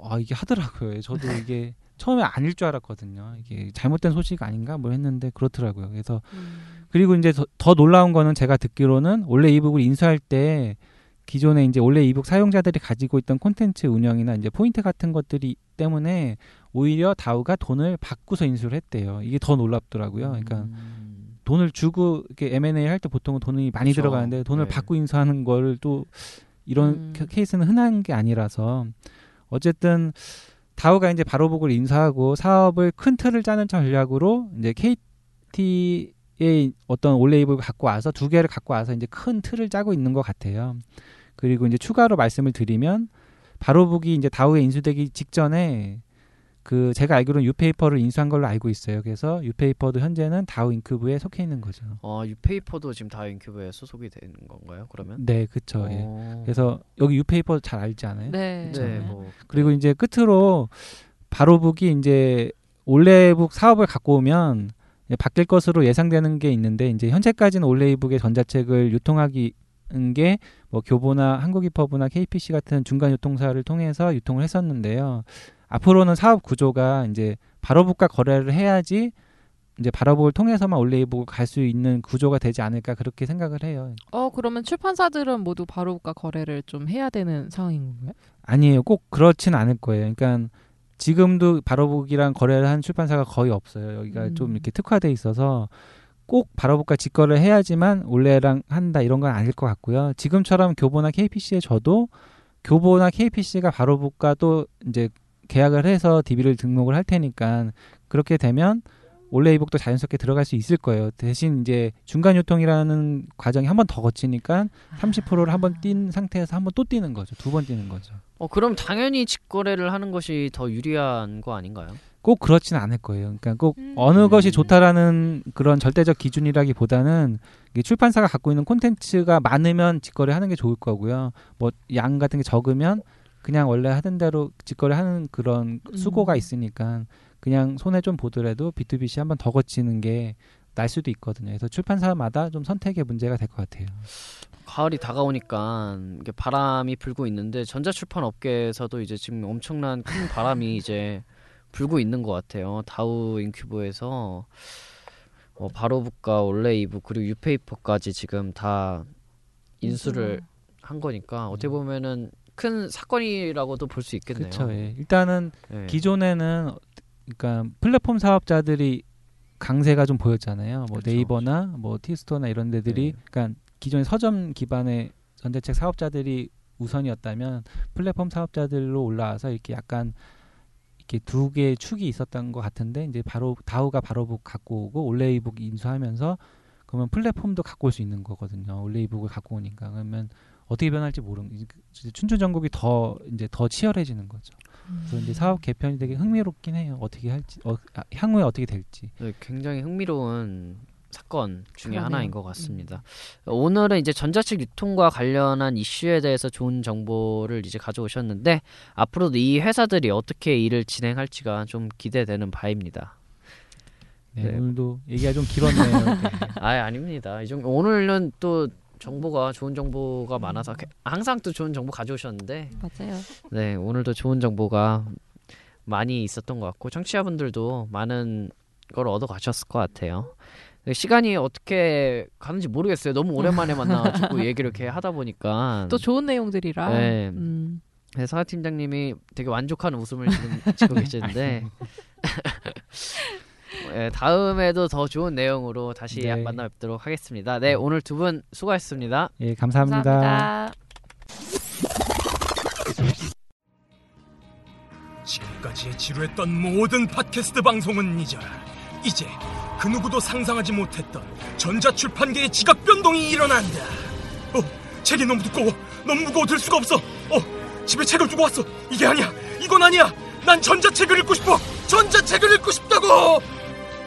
아 이게 하더라고요. 저도 이게 처음에 아닐 줄 알았거든요. 이게 잘못된 소식 아닌가 뭐 했는데 그렇더라고요. 그래서 음. 그리고 이제 더, 더 놀라운 거는 제가 듣기로는 원래 이북을 인수할 때 기존에 이제 원래 이북 사용자들이 가지고 있던 콘텐츠 운영이나 이제 포인트 같은 것들이 때문에 오히려 다우가 돈을 받고서 인수를 했대요. 이게 더 놀랍더라고요. 그러니까 음. 돈을 주고 이렇게 M&A 할 때 보통은 돈이 많이 그쵸. 들어가는데 돈을 네. 받고 인수하는 걸 또 이런 음. 케- 케이스는 흔한 게 아니라서 어쨌든 다우가 이제 바로북을 인수하고 사업을 큰 틀을 짜는 전략으로 이제 KT의 어떤 올레이브를 갖고 와서 두 개를 갖고 와서 이제 큰 틀을 짜고 있는 것 같아요. 그리고 이제 추가로 말씀을 드리면 바로북이 이제 다우에 인수되기 직전에 그 제가 알기로는 유페이퍼를 인수한 걸로 알고 있어요. 그래서 유페이퍼도 현재는 다우 인큐브에 속해 있는 거죠. 어, 유페이퍼도 지금 다우 인큐브에 소속이 되는 건가요? 그러면? 네, 그렇죠. 예. 어. 그래서 여기 유페이퍼 잘 알지 않아요? 네. 네, 뭐 그리고 이제 끝으로 바로북이 이제 올레북 사업을 갖고 오면 바뀔 것으로 예상되는 게 있는데 이제 현재까지는 올레이북의 전자책을 유통하기 게 뭐 교보나 한국이퍼브나 KPC 같은 중간 유통사를 통해서 유통을 했었는데요. 앞으로는 사업 구조가 이제 바로북과 거래를 해야지 이제 바로북을 통해서만 올레이북을 갈 수 있는 구조가 되지 않을까 그렇게 생각을 해요. 어 그러면 출판사들은 모두 바로북과 거래를 좀 해야 되는 상황인 건가요? 아니에요. 꼭 그렇진 않을 거예요. 그러니까 지금도 바로북이랑 거래를 한 출판사가 거의 없어요. 여기가 음. 좀 이렇게 특화돼 있어서 꼭 바로북과 직거래를 해야지만 올레랑 한다 이런 건 아닐 것 같고요. 지금처럼 교보나 KPC에 저도 교보나 KPC가 바로북과 또 이제 계약을 해서 DB를 등록을 할 테니까 그렇게 되면 올레 이북도 자연스럽게 들어갈 수 있을 거예요. 대신 이제 중간 유통이라는 과정이 한 번 더 거치니까 30%를 한 번 뛴 상태에서 한 번 또 뛰는 거죠. 두 번 뛰는 거죠. 어 그럼 당연히 직거래를 하는 것이 더 유리한 거 아닌가요? 꼭 그렇진 않을 거예요. 그러니까 꼭 음. 어느 것이 음. 좋다라는 그런 절대적 기준이라기보다는 이게 출판사가 갖고 있는 콘텐츠가 많으면 직거래 하는 게 좋을 거고요. 뭐 양 같은 게 적으면 그냥 원래 하던 대로 직거래 하는 그런 수고가 음. 있으니까 그냥 손해 좀 보더라도 B2B 한번 더 거치는 게 날 수도 있거든요. 그래서 출판사마다 좀 선택의 문제가 될 것 같아요. 가을이 다가오니까 바람이 불고 있는데 전자출판 업계에서도 이제 지금 엄청난 큰 바람이 이제 불고 있는 것 같아요. 다우 인큐브에서 어, 바로북과 올레이북 그리고 유페이퍼까지 지금 다 인수를 한 거니까 어떻게 보면은 큰 사건이라고도 볼 수 있겠네요. 그렇죠. 예. 일단은 예. 기존에는 그러니까 플랫폼 사업자들이 강세가 좀 보였잖아요. 뭐 그쵸. 네이버나 뭐 티스토나 이런 데들이 네. 그러니까 기존의 서점 기반의 전대책 사업자들이 우선이었다면 플랫폼 사업자들로 올라와서 이렇게 약간 이렇게 두 개의 축이 있었던 것 같은데 이제 바로 다우가 바로북 갖고 오고 올레이북 인수하면서 그러면 플랫폼도 갖고 올 수 있는 거거든요. 올레이북을 갖고 오니까 그러면 어떻게 변할지 모르는 이제 춘추 전국이 더 이제 더 치열해지는 거죠. 이제 사업 개편이 되게 흥미롭긴 해요. 어떻게 할지, 어, 아, 향후에 어떻게 될지. 네, 굉장히 흥미로운 사건 중에 그러네요. 하나인 것 같습니다. 오늘은 이제 전자책 유통과 관련한 이슈에 대해서 좋은 정보를 이제 가져오셨는데 앞으로도 이 회사들이 어떻게 일을 진행할지가 좀 기대되는 바입니다. 네, 네. 오늘도 얘기가 좀 길었네요. 네. 아 아닙니다. 이 정도 오늘은 또 정보가 좋은 정보가 많아서 게- 항상 또 좋은 정보 가져오셨는데 맞아요. 네 오늘도 좋은 정보가 많이 있었던 것 같고 청취자분들도 많은 걸 얻어 가셨을 것 같아요. 네, 시간이 어떻게 가는지 모르겠어요. 너무 오랜만에 만나가지고 얘기를 이렇게 하다 보니까 또 좋은 내용들이라. 네. 음. 네, 사과 팀장님이 되게 만족한 웃음을 지금 짓고 계시는데 네, 다음에도 더 좋은 내용으로 다시 네. 만나 뵙도록 하겠습니다. 네 오늘 두 분 수고하셨습니다. 예, 감사합니다. 감사합니다. 지금까지 지루했던 모든 팟캐스트 방송은 잊어라. 이제 그 누구도 상상하지 못했던 전자출판계의 지각 변동이 일어난다. 어, 책이 너무 두꺼워. 너무 무거워 들 수가 없어. 어, 집에 책을 두고 왔어. 이게 아니야. 이건 아니야. 난 전자책을 읽고 싶어. 전자책을 읽고 싶다고.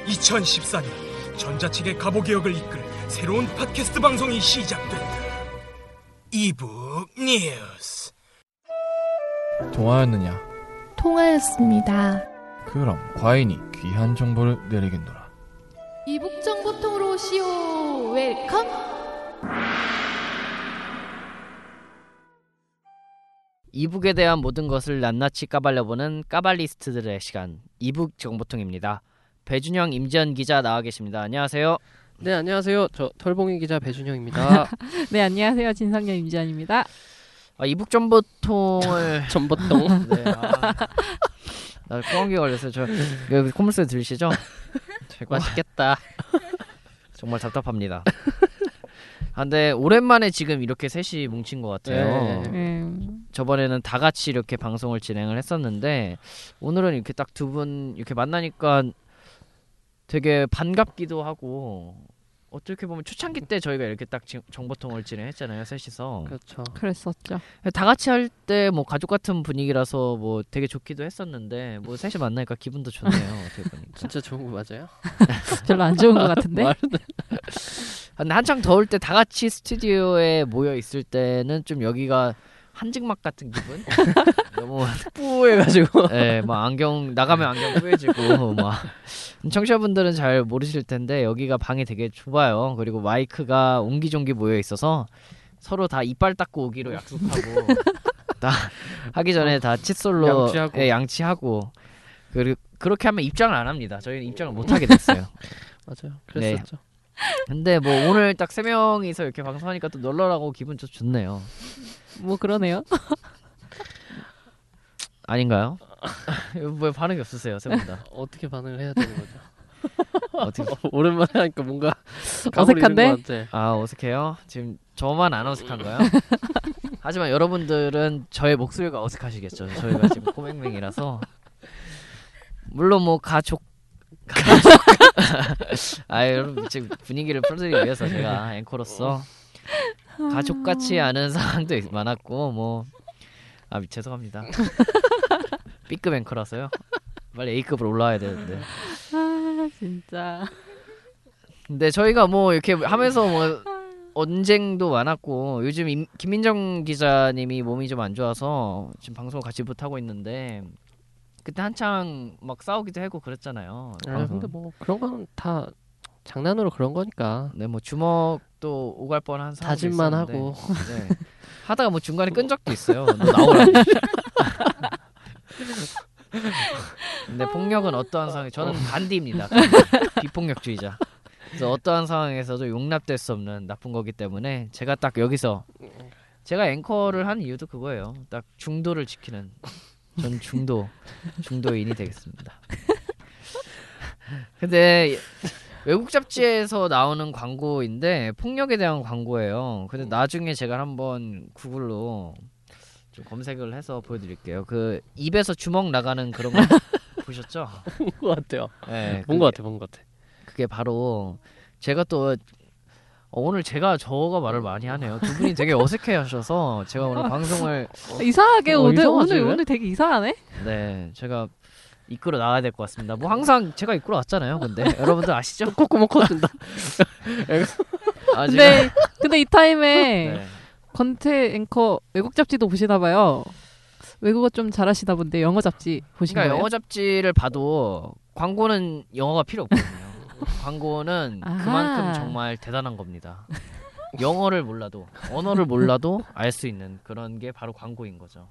2014년 전자책의 갑오개혁을 이끌 새로운 팟캐스트 방송이 시작된다. e-book 뉴스. 통하였느냐? 통하였습니다. 그럼 과인이 귀한 정보를 내리겠노라. e-book 정보통으로 오시오. Welcome. 이북에 대한 모든 것을 낱낱이 까발려보는 까발리스트들의 시간 이북 정보통입니다. 배준영, 임지연 기자 나와 계십니다. 안녕하세요. 네 안녕하세요. 저 털봉이 기자 배준영입니다. 네 안녕하세요 진성년 임지연입니다. 아, 이북 정보통을 전보통. 네, 아, 나 코감기 걸렸어요. 저 여기 콧물소리 들리시죠? 맛있겠다. 정말 답답합니다. 아, 근데 오랜만에 지금 이렇게 셋이 뭉친 것 같아요. 네. 음. 저번에는 다 같이 이렇게 방송을 진행을 했었는데 오늘은 이렇게 딱 두 분 이렇게 만나니까 되게 반갑기도 하고 어떻게 보면 초창기 때 저희가 이렇게 딱 지- 정보통을 진행했잖아요 셋이서 그렇죠. 그랬었죠. 다 같이 할 때 뭐 가족 같은 분위기라서 뭐 되게 좋기도 했었는데 뭐 셋이 만나니까 기분도 좋네요 어떻게 보니까 진짜 좋은 거 맞아요? 별로 안 좋은 것 같은데. 말- 근데 한창 더울 때 다 같이 스튜디오에 모여 있을 때는 좀 여기가 한직막 같은 기분 너무 뿌해가지고. 예, 막 안경 나가면 안경 뿌얘지고 막 청취자분들은 잘 모르실 텐데 여기가 방이 되게 좁아요. 그리고 마이크가 옹기종기 모여 있어서 서로 다 이빨 닦고 오기로 약속하고 다 하기 전에 다 칫솔로 양치하고. 예, 양치하고 그리고 그렇게 하면 입장을 안 합니다. 저희는 입장을 못 하게 됐어요. 맞아요. 네. 그랬었죠. 근데 뭐 오늘 딱 세 명이서 이렇게 방송하니까 또 널널하고 기분 좀 좋네요. 뭐 그러네요. 아닌가요? 왜 반응이 없으세요, 세 분 다? 어떻게 반응을 해야 되는 거죠? 어떻게 오랜만에 하니까 뭔가 어색한데? 아 어색해요? 지금 저만 안 어색한가요? 하지만 여러분들은 저의 목소리가 어색하시겠죠. 저희가 지금 코맹맹이라서 물론 뭐 가족 아 여러분 지금 분위기를 풀어드리기 위해서 제가 앵커로서 가족같이 아는 상황도 있- 많았고 뭐 아 죄송합니다. B급 앵커라서요. 빨리 A급으로 올라와야 되는데. 아 진짜. 근데 저희가 뭐 이렇게 하면서 뭐 언쟁도 많았고 요즘 임, 김민정 기자님이 몸이 좀 안 좋아서 지금 방송을 같이 못 하고 있는데 그때 한창 막 싸우기도 하고 그랬잖아요. 아. 근데 뭐 그런 건 다 장난으로 그런 거니까. 네, 뭐 주먹도 오갈 뻔한 상황 다짐만 하고. 네. 하다가 뭐 중간에 끈 적도 있어요. 너 나오라고. 근데 폭력은 어떠한 상황 저는 반대입니다. 비폭력주의자. 그래서 어떠한 상황에서도 용납될 수 없는 나쁜 거기 때문에 제가 딱 여기서 제가 앵커를 한 이유도 그거예요. 딱 중도를 지키는 전 중도 중도인이 되겠습니다. 근데 외국 잡지에서 나오는 광고인데 폭력에 대한 광고예요. 근데 나중에 제가 한번 구글로 좀 검색을 해서 보여드릴게요. 그 입에서 주먹 나가는 그런 거 보셨죠? 본 것 같아요. 네, 본것 같아, 본것 같아. 그게 바로 제가 또 어, 오늘 제가 저가 말을 많이 하네요. 두 분이 되게 어색해 하셔서 제가 오늘 방송을 이상하게 어, 오늘 오늘 왜? 오늘 되게 이상하네. 네 제가 이끌어 나가야 될 것 같습니다. 뭐 항상 제가 이끌어 왔잖아요. 근데 여러분들 아시죠? 콧구멍 커진다. 아, 근데 근데 이 타임에 네. 건태 앵커 외국 잡지도 보시나 봐요. 외국어 좀 잘하시나 본데 영어 잡지 보신 그러니까? 영어 잡지를 봐도 광고는 영어가 필요 없거든요. 광고는 아하. 그만큼 정말 대단한 겁니다. 영어를 몰라도 언어를 몰라도 알 수 있는 그런 게 바로 광고인 거죠.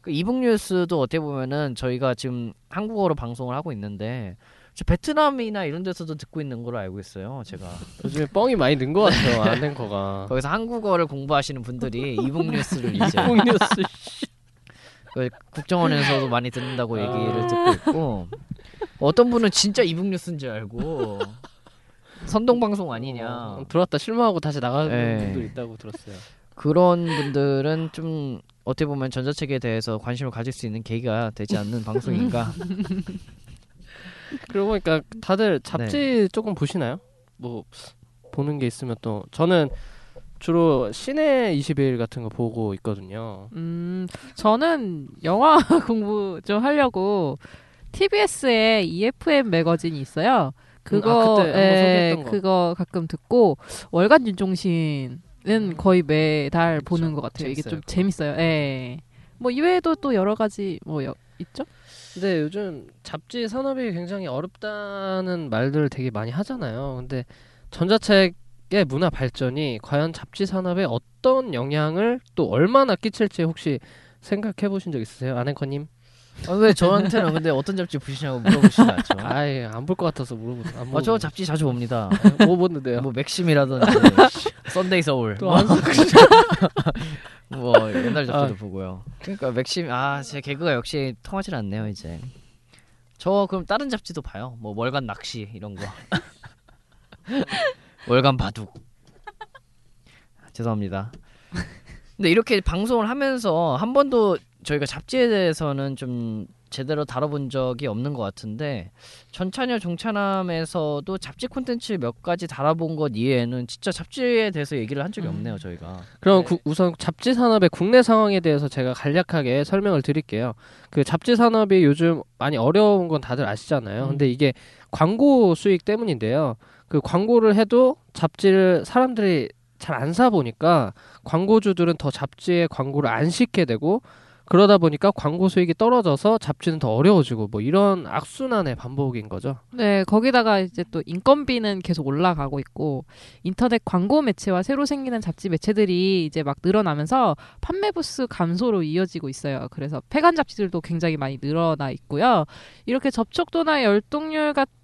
그 이북 뉴스도 어떻게 보면은 저희가 지금 한국어로 방송을 하고 있는데 저 베트남이나 이런 데서도 듣고 있는 걸로 알고 있어요. 제가 요즘에 뻥이 많이 는 것 같아요. 안앵커가. 거기서 한국어를 공부하시는 분들이 이북 뉴스를 이제 이북 뉴스. 그 국정원에서도 많이 듣는다고 얘기를 듣고 있고 어떤 분은 진짜 이북 뉴스인 줄 알고 선동 방송 아니냐 어, 들어왔다 실망하고 다시 나가는 네. 분도 있다고 들었어요. 그런 분들은 좀 어떻게 보면 전자책에 대해서 관심을 가질 수 있는 계기가 되지 않는 방송인가 그러고 보니까 다들 잡지 조금 보시나요? 뭐 보는 게 있으면 또 저는 주로 시내 21 같은 거 보고 있거든요. 음, 저는 영화 공부 좀 하려고 TBS에 EFM 매거진이 있어요. 그거 아, 그때 한번 예. 그거 가끔 듣고 월간 윤종신은 거의 매달 보는 것 같아요. 이게 좀 음. 재밌어요, 그거. 재밌어요. 예. 뭐 이외에도 또 여러 가지 뭐 여- 있죠? 근데 요즘 잡지 산업이 굉장히 어렵다는 말들을 되게 많이 하잖아요. 근데 전자책의 문화 발전이 과연 잡지 산업에 어떤 영향을 또 얼마나 끼칠지 혹시 생각해 보신 적 있으세요? 안앵커님? 아, 왜 저한테는 근데 어떤 잡지 보시냐고 물어보시지 않죠 아예 안 볼 것 같아서 물어보는. 안 아, 저. 잡지 자주 봅니다 뭐 봤는데요? 뭐 맥심이라든지 썬데이 서울 또 안- 뭐 옛날 잡지도 아. 보고요. 그러니까 맥심 아 제 개그가 역시 통하질 않네요 이제. 저 그럼 다른 잡지도 봐요. 뭐 월간 낚시 이런 거. 월간 바둑. 죄송합니다. 근데 이렇게 방송을 하면서 한 번도 저희가 잡지에 대해서는 좀 제대로 다뤄본 적이 없는 것 같은데 전차녀 종차남에서도 잡지 콘텐츠 몇 가지 다뤄본 것 이외에는 진짜 잡지에 대해서 얘기를 한 적이 없네요 저희가. 그럼 구- 우선 잡지 산업의 국내 상황에 대해서 제가 간략하게 설명을 드릴게요. 그 잡지 산업이 요즘 많이 어려운 건 다들 아시잖아요. 근데 이게 광고 수익 때문인데요. 그 광고를 해도 잡지를 사람들이 잘 안 사 보니까 광고주들은 더 잡지에 광고를 안 싣게 되고 그러다 보니까 광고 수익이 떨어져서 잡지는 더 어려워지고 뭐 이런 악순환의 반복인 거죠. 네, 거기다가 이제 또 인건비는 계속 올라가고 있고 인터넷 광고 매체와 새로 생기는 잡지 매체들이 이제 막 늘어나면서 판매 부스 감소로 이어지고 있어요. 그래서 폐간 잡지들도 굉장히 많이 늘어나 있고요. 이렇게 접촉도나 열동률 같은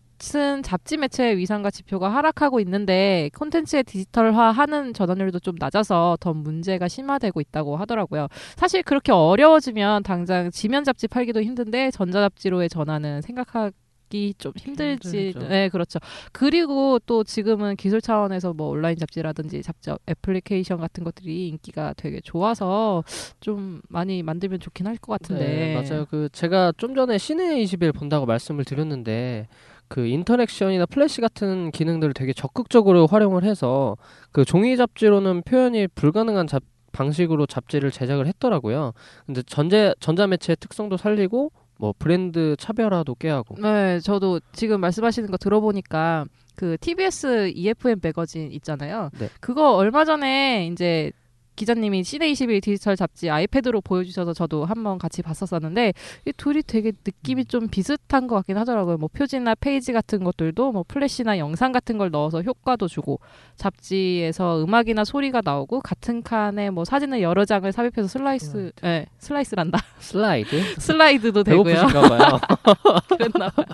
잡지 매체의 위상과 지표가 하락하고 있는데 콘텐츠의 디지털화하는 전환율도 좀 낮아서 더 문제가 심화되고 있다고 하더라고요. 사실 그렇게 어려워지면 당장 지면 잡지 팔기도 힘든데 전자 잡지로의 전환은 생각하기 좀 힘들지. 네, 그렇죠. 그리고 또 지금은 기술 차원에서 뭐 온라인 잡지라든지 잡지 애플리케이션 같은 것들이 인기가 되게 좋아서 좀 많이 만들면 좋긴 할 것 같은데. 네, 맞아요. 그 제가 좀 전에 씨네21 본다고 말씀을 드렸는데 그 interaction이나 플래시 같은 기능들을 되게 적극적으로 활용을 해서 그 종이 잡지로는 표현이 불가능한 잡 방식으로 잡지를 제작을 했더라고요. 근데 전자 전자 매체의 특성도 살리고 뭐 브랜드 차별화도 꾀하고 네, 저도 지금 말씀하시는 거 들어보니까 그 TBS eFM 매거진 있잖아요. 네. 그거 얼마 전에 이제 기자님이 씨네21 디지털 잡지 아이패드로 보여주셔서 저도 한번 같이 봤었었는데 이 둘이 되게 느낌이 좀 비슷한 것 같긴 하더라고요. 뭐 표지나 페이지 같은 것들도 뭐 플래시나 영상 같은 걸 넣어서 효과도 주고 잡지에서 음악이나 소리가 나오고 같은 칸에 뭐 사진을 여러 장을 삽입해서 슬라이스, 예, 슬라이스란다. 슬라이드 슬라이드도 되고요. 배고프신가 봐요. 그랬나 봐요.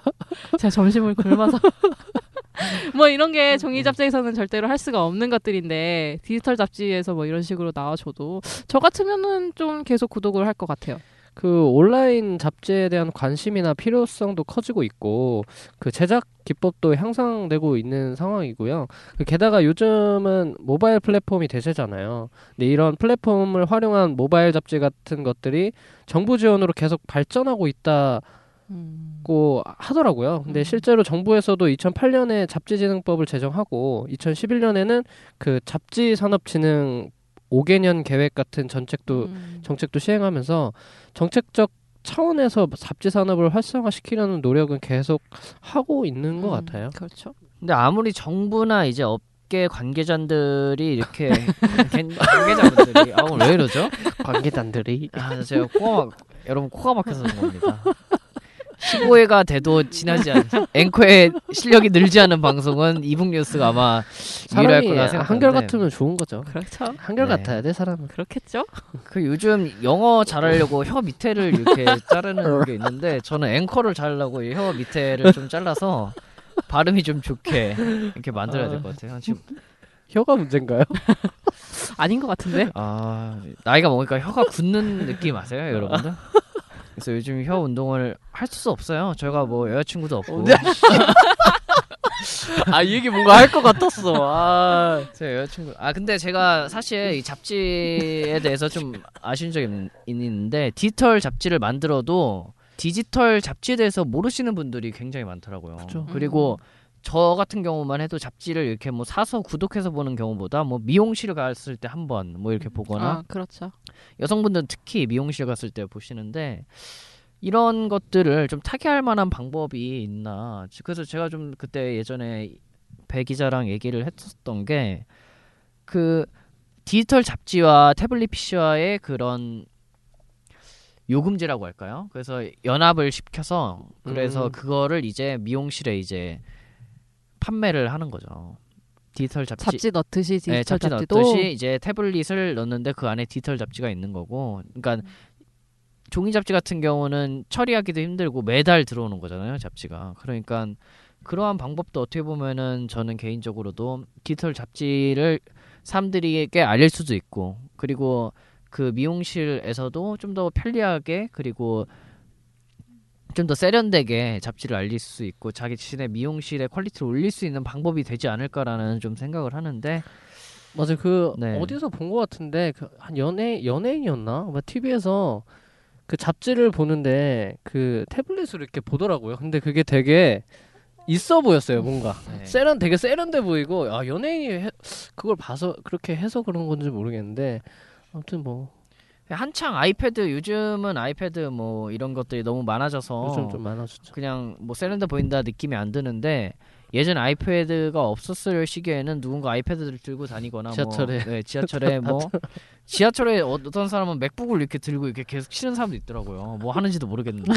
제가 점심을 굶어서. 뭐 이런 게 종이 잡지에서는 절대로 할 수가 없는 것들인데 디지털 잡지에서 뭐 이런 식으로 나와줘도 저 같으면은 좀 계속 구독을 할 것 같아요. 그 온라인 잡지에 대한 관심이나 필요성도 커지고 있고 그 제작 기법도 향상되고 있는 상황이고요. 그 게다가 요즘은 모바일 플랫폼이 대세잖아요. 근데 이런 플랫폼을 활용한 모바일 잡지 같은 것들이 정부 지원으로 계속 발전하고 있다. 고 하더라고요. 근데 실제로 정부에서도 2008년에 잡지진흥법을 제정하고 2011년에는 그 잡지 산업진흥 5개년 계획 같은 정책도 정책도 시행하면서 정책적 차원에서 잡지 산업을 활성화시키려는 노력은 계속 하고 있는 것 음, 같아요. 그렇죠. 근데 아무리 정부나 이제 업계 관계자들이 이렇게 관- 관계자분들이 아 오늘 왜 이러죠? 관계단들이 아 제가 코가 막, 여러분 코가 막혀서 그런 겁니다. 15회가 돼도 지나지 않는 앵커의 실력이 늘지 않은 방송은 이북 뉴스가 아마 유일할 거라 생각하는데 한결 같으면 좋은 거죠. 그렇죠. 한결 네. 같아야 돼 사람은. 그렇겠죠. 그 요즘 영어 잘하려고 혀 밑에를 이렇게 자르는 게 있는데 저는 앵커를 잘하려고 이혀 밑에를 좀 잘라서 발음이 좀 좋게 이렇게 만들어야 될 것 같아요. 지금 혀가 문제인가요? 아닌 것 같은데. 아 나이가 먹으니까 혀가 굳는 느낌 아세요, 여러분들? 그래서 요즘 혀 운동을 할 수 없어요. 저희가 뭐 여자친구도 없고 아 이 얘기 뭔가 할 것 같았어. 아. 제 여자친구 아 근데 제가 사실 이 잡지에 대해서 좀 아쉬운 적이 있- 있는데 디지털 잡지를 만들어도 디지털 잡지에 대해서 모르시는 분들이 굉장히 많더라고요. 그쵸. 그리고 저 같은 경우만 해도 잡지를 이렇게 뭐 사서 구독해서 보는 경우보다 뭐 미용실 갔을 때 한 번 뭐 이렇게 보거나 아, 그렇죠. 여성분들은 특히 미용실 갔을 때 보시는데 이런 것들을 좀 타개할 만한 방법이 있나 그래서 제가 좀 그때 예전에 배 기자랑 얘기를 했었던 게 그 디지털 잡지와 태블릿 PC와의 그런 요금제라고 할까요? 그래서 연합을 시켜서 그래서 음. 그거를 이제 미용실에 이제 판매를 하는 거죠. 디지털 잡지, 잡지 넣듯이 디지털 네, 잡지 잡지도 넣듯이 이제 태블릿을 넣는데 그 안에 디지털 잡지가 있는 거고, 그러니까 종이 잡지 같은 경우는 처리하기도 힘들고 매달 들어오는 거잖아요, 잡지가. 그러니까 그러한 방법도 어떻게 보면은 저는 개인적으로도 디지털 잡지를 사람들에게 알릴 수도 있고, 그리고 그 미용실에서도 좀 더 편리하게 그리고 좀 더 세련되게 잡지를 알릴 수 있고 자기 자신의 미용실의 quality를 올릴 수 있는 방법이 되지 않을까라는 좀 생각을 하는데 맞아 그 네. 어디서 본 것 같은데 그 한 연예 연예인이었나? 뭐 TV에서 그 잡지를 보는데 그 태블릿으로 이렇게 보더라고요. 근데 그게 되게 있어 보였어요, 뭔가. 네. 세련 되게 세련돼 보이고 아 연예인이 해, 그걸 봐서 그렇게 해서 그런 건지 모르겠는데 아무튼 뭐 한창 아이패드 요즘은 아이패드 뭐 이런 것들이 너무 많아져서 요즘 좀 많아졌죠. 그냥 뭐 세련돼 보인다 느낌이 안 드는데 예전 아이패드가 없었을 시기에는 누군가 아이패드를 들고 다니거나 지하철에. 뭐, 네, 지하철에 뭐 지하철에 어떤 사람은 맥북을 이렇게 들고 이렇게 계속 치는 사람도 있더라고요. 뭐 하는지도 모르겠는데.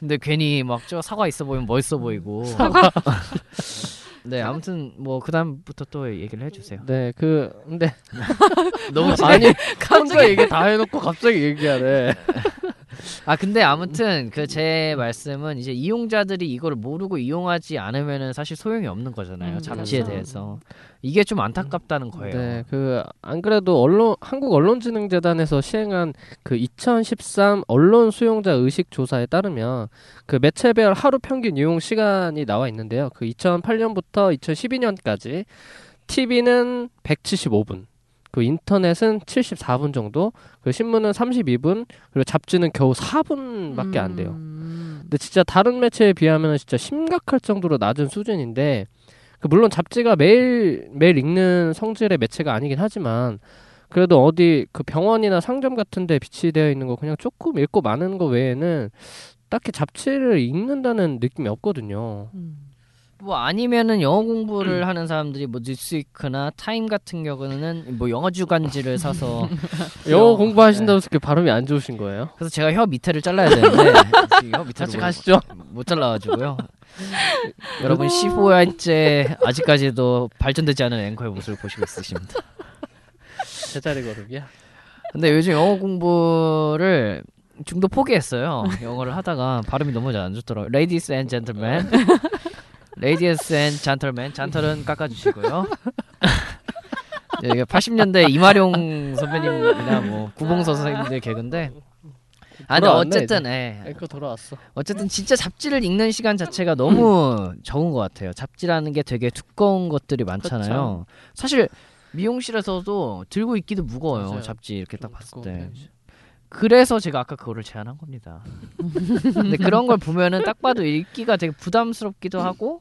근데 괜히 막 저 사과 있어 보이면 멋있어 보이고. 사과. 네, 아무튼 뭐 그다음부터 또 얘기를 해주세요. 네, 그 근데 너무 아니 혼자 얘기 다 해놓고 갑자기 얘기하네. 아 근데 아무튼 그 제 말씀은 이제 이용자들이 이걸 모르고 이용하지 않으면은 사실 소용이 없는 거잖아요 음, 잡지에 그렇죠. 대해서 이게 좀 안타깝다는 거예요. 네, 그 안 그래도 언론 한국 언론진흥재단에서 시행한 그 2013 언론 수용자 의식 조사에 따르면 그 매체별 하루 평균 이용 시간이 나와 있는데요. 그 2008년부터 2012년까지 TV는 175분, 그 인터넷은 74분 정도, 그 신문은 32분, 그리고 잡지는 겨우 4분밖에 안 돼요. 음. 근데 진짜 다른 매체에 비하면 진짜 심각할 정도로 낮은 수준인데 그 물론 잡지가 매일 매일 읽는 성질의 매체가 아니긴 하지만 그래도 어디 그 병원이나 상점 같은데 비치되어 있는 거 그냥 조금 읽고 마는 거 외에는 딱히 잡지를 읽는다는 느낌이 없거든요. 음. 뭐 아니면은 영어 공부를 하는 사람들이 뭐 뉴스위크나 타임 같은 경우는 뭐 영어 주간지를 사서 영어 네. 공부하신다고 해서 이렇게 발음이 안 좋으신 거예요? 그래서 제가 혀 밑에를 잘라야 되는데 혀 밑에를 같이 못- 가시죠. 못 잘라가지고요. 여러분 15회째 아직까지도 발전되지 않은 앵커의 모습을 보시고 있으십니다. 제자리 걸음이야. 근데 요즘 영어 공부를 중도 포기했어요. 영어를 하다가 발음이 너무 잘 안 좋더라고요. Ladies and gentlemen. Ladies and gentlemen. 잔털은 깎아주시고요. 네, 이게 80년대 이마룡 선배님이나 뭐 구봉서 선생님들 개그인데 아 근데 어쨌든. 예. 앵커 돌아왔어. 어쨌든 진짜 잡지를 읽는 시간 자체가 너무 적은 것 같아요. 잡지라는 게 되게 두꺼운 것들이 많잖아요. 사실 미용실에서도 들고 있기도 무거워요. 맞아요. 잡지 이렇게 딱좀 봤을 때. 편이지. 그래서 제가 아까 그거를 제안한 겁니다. 근데 그런 걸 보면은 딱 봐도 읽기가 되게 부담스럽기도 하고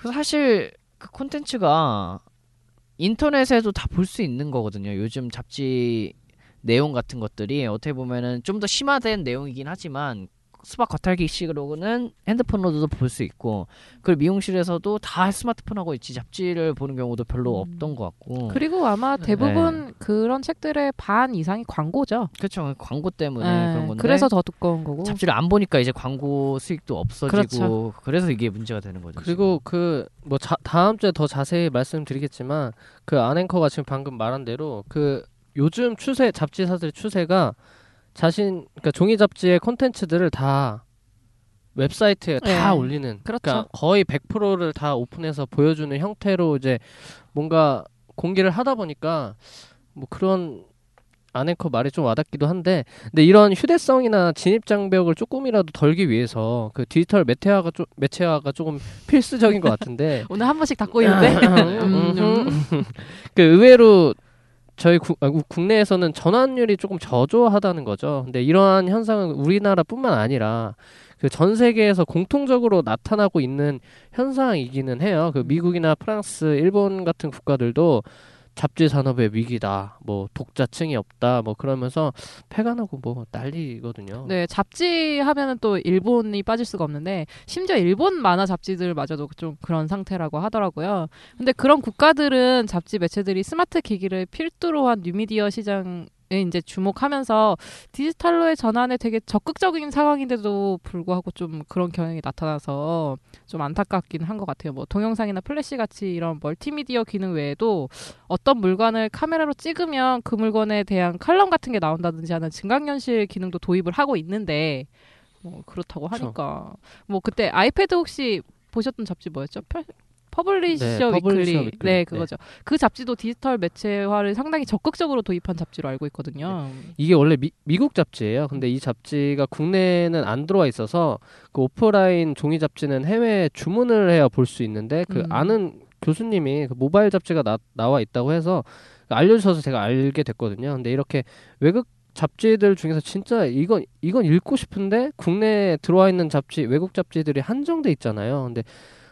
그 사실 그 콘텐츠가 인터넷에도 다 볼 수 있는 거거든요. 요즘 잡지 내용 같은 것들이 어떻게 보면은 좀 더 심화된 내용이긴 하지만 수박 겉핥기식으로는 핸드폰으로도 볼 수 있고 그리고 미용실에서도 다 스마트폰하고 있지 잡지를 보는 경우도 별로 없던 것 같고 그리고 아마 대부분 그런 책들의 반 이상이 광고죠. 그렇죠 광고 때문에 네, 그런 건데 그래서 더 두꺼운 거고. 잡지를 안 보니까 이제 광고 수익도 없어지고 그렇죠. 그래서 이게 문제가 되는 거죠. 그리고 그 뭐 다음 주에 더 자세히 말씀드리겠지만 그 아랭커가 지금 방금 말한 대로 그 요즘 추세 잡지사들의 추세가 자신 그러니까 종이 잡지의 콘텐츠들을 다 웹사이트에 다 네. 올리는 그렇죠. 그러니까 거의 100%를 다 오픈해서 보여주는 형태로 이제 뭔가 공개를 하다 보니까 뭐 그런 아네커 말이 좀 와닿기도 한데 근데 이런 휴대성이나 진입 장벽을 조금이라도 덜기 위해서 그 디지털 매체화가 좀 매체화가 조금 필수적인 것 같은데 오늘 한 번씩 닫고 있는데. 음, 음. 그 의외로 저희 국, 아, 국- 국내에서는 전환율이 조금 저조하다는 거죠. 근데 이러한 현상은 우리나라뿐만 아니라 그 전 세계에서 공통적으로 나타나고 있는 현상이기는 해요. 그 미국이나 프랑스, 일본 같은 국가들도 잡지 산업의 위기다, 뭐 독자층이 없다, 뭐 그러면서 폐간하고 뭐 난리거든요. 네, 잡지 하면은 또 일본이 빠질 수가 없는데 심지어 일본 만화 잡지들마저도 좀 그런 상태라고 하더라고요. 근데 그런 국가들은 잡지 매체들이 스마트 기기를 필두로 한 뉴미디어 시장에 이제 주목하면서 디지털로의 전환에 되게 적극적인 상황인데도 불구하고 좀 그런 경향이 나타나서 좀 안타깝긴 한 것 같아요. 뭐 동영상이나 플래시 같이 이런 멀티미디어 기능 외에도 어떤 물건을 카메라로 찍으면 그 물건에 대한 칼럼 같은 게 나온다든지 하는 증강현실 기능도 도입을 하고 있는데 뭐 그렇다고. 하니까 뭐 그때 아이패드 혹시 보셨던 잡지 뭐였죠? 퍼- Publisher 네, Weekly. Publisher Weekly. 네, 네. 그거죠. 그 잡지도 디지털 매체화를 상당히 적극적으로 도입한 잡지로 알고 있거든요. 이게 원래 미, 미국 잡지예요. 근데 이 잡지가 국내에는 안 들어와 있어서 그 오프라인 종이 잡지는 해외에 주문을 해야 볼 수 있는데 그 음. 아는 교수님이 그 모바일 잡지가 나, 나와 있다고 해서 알려주셔서 제가 알게 됐거든요. 근데 이렇게 외국 잡지들 중에서 진짜 이건 이건 읽고 싶은데 국내에 들어와 있는 잡지 외국 잡지들이 한정돼 있잖아요. 근데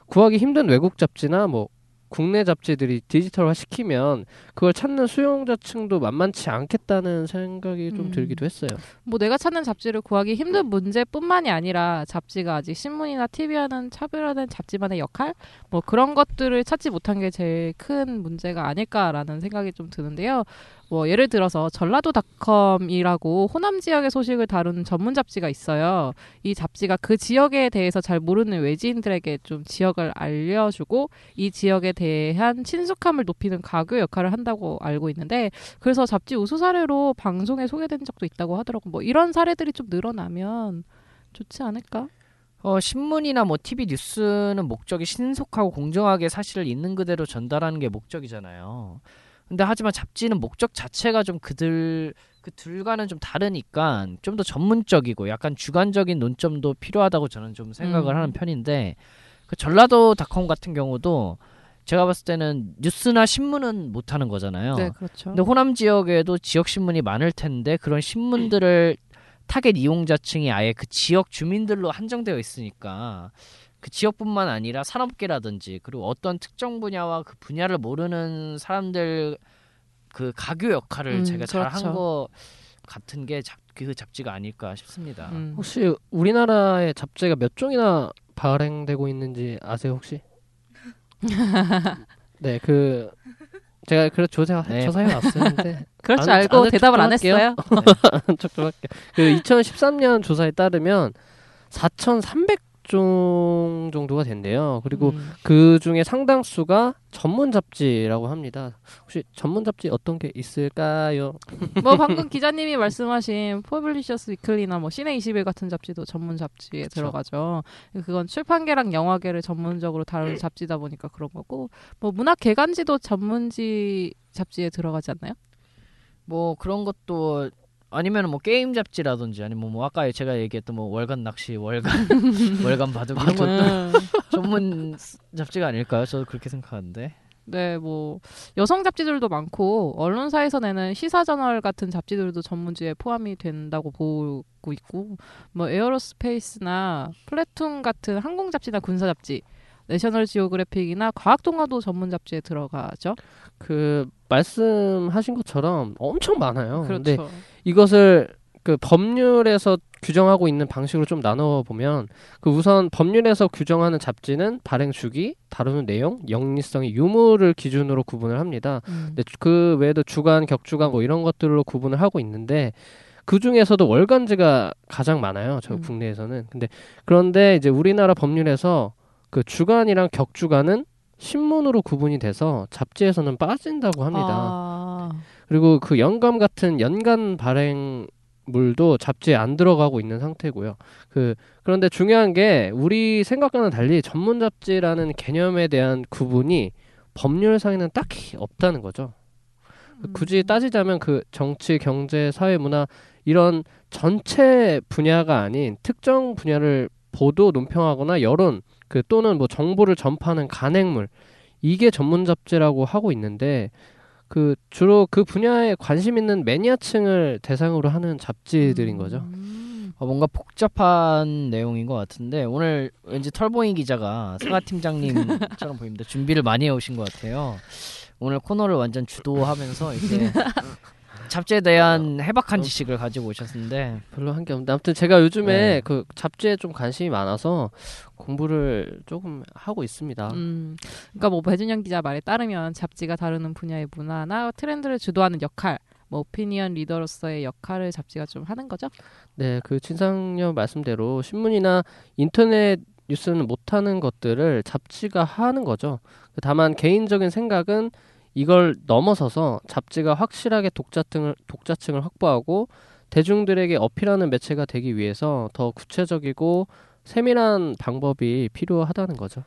구하기 힘든 외국 잡지나 뭐 국내 잡지들이 디지털화 시키면 그걸 찾는 수용자층도 만만치 않겠다는 생각이 좀 음. 들기도 했어요. 뭐 내가 찾는 잡지를 구하기 힘든 문제뿐만이 아니라 잡지가 아직 신문이나 TV와는 차별화된 잡지만의 역할 뭐 그런 것들을 찾지 못한 게 제일 큰 문제가 아닐까라는 생각이 좀 드는데요. 뭐 예를 들어서 전라도닷컴이라고 호남 지역의 소식을 다루는 전문 잡지가 있어요. 이 잡지가 그 지역에 대해서 잘 모르는 외지인들에게 좀 지역을 알려주고 이 지역에 대한 친숙함을 높이는 가교 역할을 한다고 알고 있는데 그래서 잡지 우수 사례로 방송에 소개된 적도 있다고 하더라고. 뭐 이런 사례들이 좀 늘어나면 좋지 않을까? 어, 신문이나 뭐 TV 뉴스는 목적이 신속하고 공정하게 사실을 있는 그대로 전달하는 게 목적이잖아요. 근데 하지만 잡지는 목적 자체가 좀 그들 그들과는 좀 다르니까 좀 더 전문적이고 약간 주관적인 논점도 필요하다고 저는 좀 생각을 음. 하는 편인데 그 전라도닷컴 같은 경우도 제가 봤을 때는 뉴스나 신문은 못 하는 거잖아요. 네, 그렇죠. 근데 호남 지역에도 지역 신문이 많을 텐데 그런 신문들을 타겟 이용자층이 아예 그 지역 주민들로 한정되어 있으니까 그 지역뿐만 아니라 산업계라든지 그리고 어떤 특정 분야와 그 분야를 모르는 사람들 그 가교 역할을 음, 제가 잘한 그렇죠. 거 같은 게 잡, 그 잡지가 아닐까 싶습니다. 음. 혹시 우리나라의 잡지가 몇 종이나 발행되고 있는지 아세요 혹시? 네, 그 제가 그래 조사 네. 조사해 왔었는데 그럴 줄 아는- 알고 아는 대답을 안. 했어요. 척좀 할게요. 그 2013년 조사에 따르면 4,300 종 정도가 된대요. 그리고 음. 그 중에 상당수가 전문 잡지라고 합니다. 혹시 전문 잡지 어떤 게 있을까요? 뭐 방금 기자님이 말씀하신 Publishers Weekly나 뭐 씨네21 같은 잡지도 전문 잡지에 그쵸. 들어가죠. 그건 출판계랑 영화계를 전문적으로 다루는 잡지다 보니까 그런 거고 뭐 문학 계간지도 전문지 잡지에 들어가지 않나요? 뭐 그런 것도 아니면 뭐 게임 잡지라든지 아니면 뭐 아까 제가 얘기했던 뭐 월간 낚시, 월간 월간 바둑 이런 것도 음. 전문 잡지가 아닐까요? 저도 그렇게 생각하는데. 네, 뭐 여성 잡지들도 많고 언론사에서 내는 시사 저널 같은 잡지들도 전문지에 포함이 된다고 보고 있고 뭐 에어로스페이스나 플래툰 같은 항공 잡지나 군사 잡지 내셔널 지오그래픽이나 과학 동화도 전문 잡지에 들어가죠. 그 말씀하신 것처럼 엄청 많아요. 그렇죠. 이것을 그 법률에서 규정하고 있는 방식으로 좀 나눠 보면 그 우선 법률에서 규정하는 잡지는 발행 주기, 다루는 내용, 영리성의 유무를 기준으로 구분을 합니다. 음. 근데 그 외에도 주간, 격주간 뭐 이런 것들로 구분을 하고 있는데 그 중에서도 월간지가 가장 많아요. 저 음. 국내에서는. 근데 그런데 이제 우리나라 법률에서 그 주간이랑 격주간은 신문으로 구분이 돼서 잡지에서는 빠진다고 합니다. 아, 그리고 그 연감 같은 연간 발행 물도 잡지에 안 들어가고 있는 상태고요. 그 그런데 중요한 게 우리 생각과는 달리 전문 잡지라는 개념에 대한 구분이 법률상에는 딱히 없다는 거죠. 음. 굳이 따지자면 그 정치, 경제, 사회, 문화 이런 전체 분야가 아닌 특정 분야를 보도, 논평하거나 여론 그 또는 뭐 정보를 전파하는 간행물 이게 전문 잡지라고 하고 있는데 그 주로 그 분야에 관심 있는 매니아층을 대상으로 하는 잡지들인 거죠. 음. 어, 뭔가 복잡한 내용인 것 같은데 오늘 왠지 털보잉 기자가 사과 팀장님처럼 보입니다. 준비를 많이 해오신 것 같아요. 오늘 코너를 완전 주도하면서 이렇게 잡지에 대한 해박한 지식을 가지고 오셨는데 별로 한 게 없는데 아무튼 제가 요즘에 네. 그 잡지에 좀 관심이 많아서 공부를 조금 하고 있습니다. 음, 그러니까 뭐 배준영 기자 말에 따르면 잡지가 다루는 분야의 문화나 트렌드를 주도하는 역할, 뭐 오피니언 리더로서의 역할을 잡지가 좀 하는 거죠. 네, 그 진상녀 말씀대로 신문이나 인터넷 뉴스는 못하는 것들을 잡지가 하는 거죠. 다만 개인적인 생각은 이걸 넘어서서 잡지가 확실하게 독자층을 독자층을 확보하고 대중들에게 어필하는 매체가 되기 위해서 더 구체적이고 세밀한 방법이 필요하다는 거죠.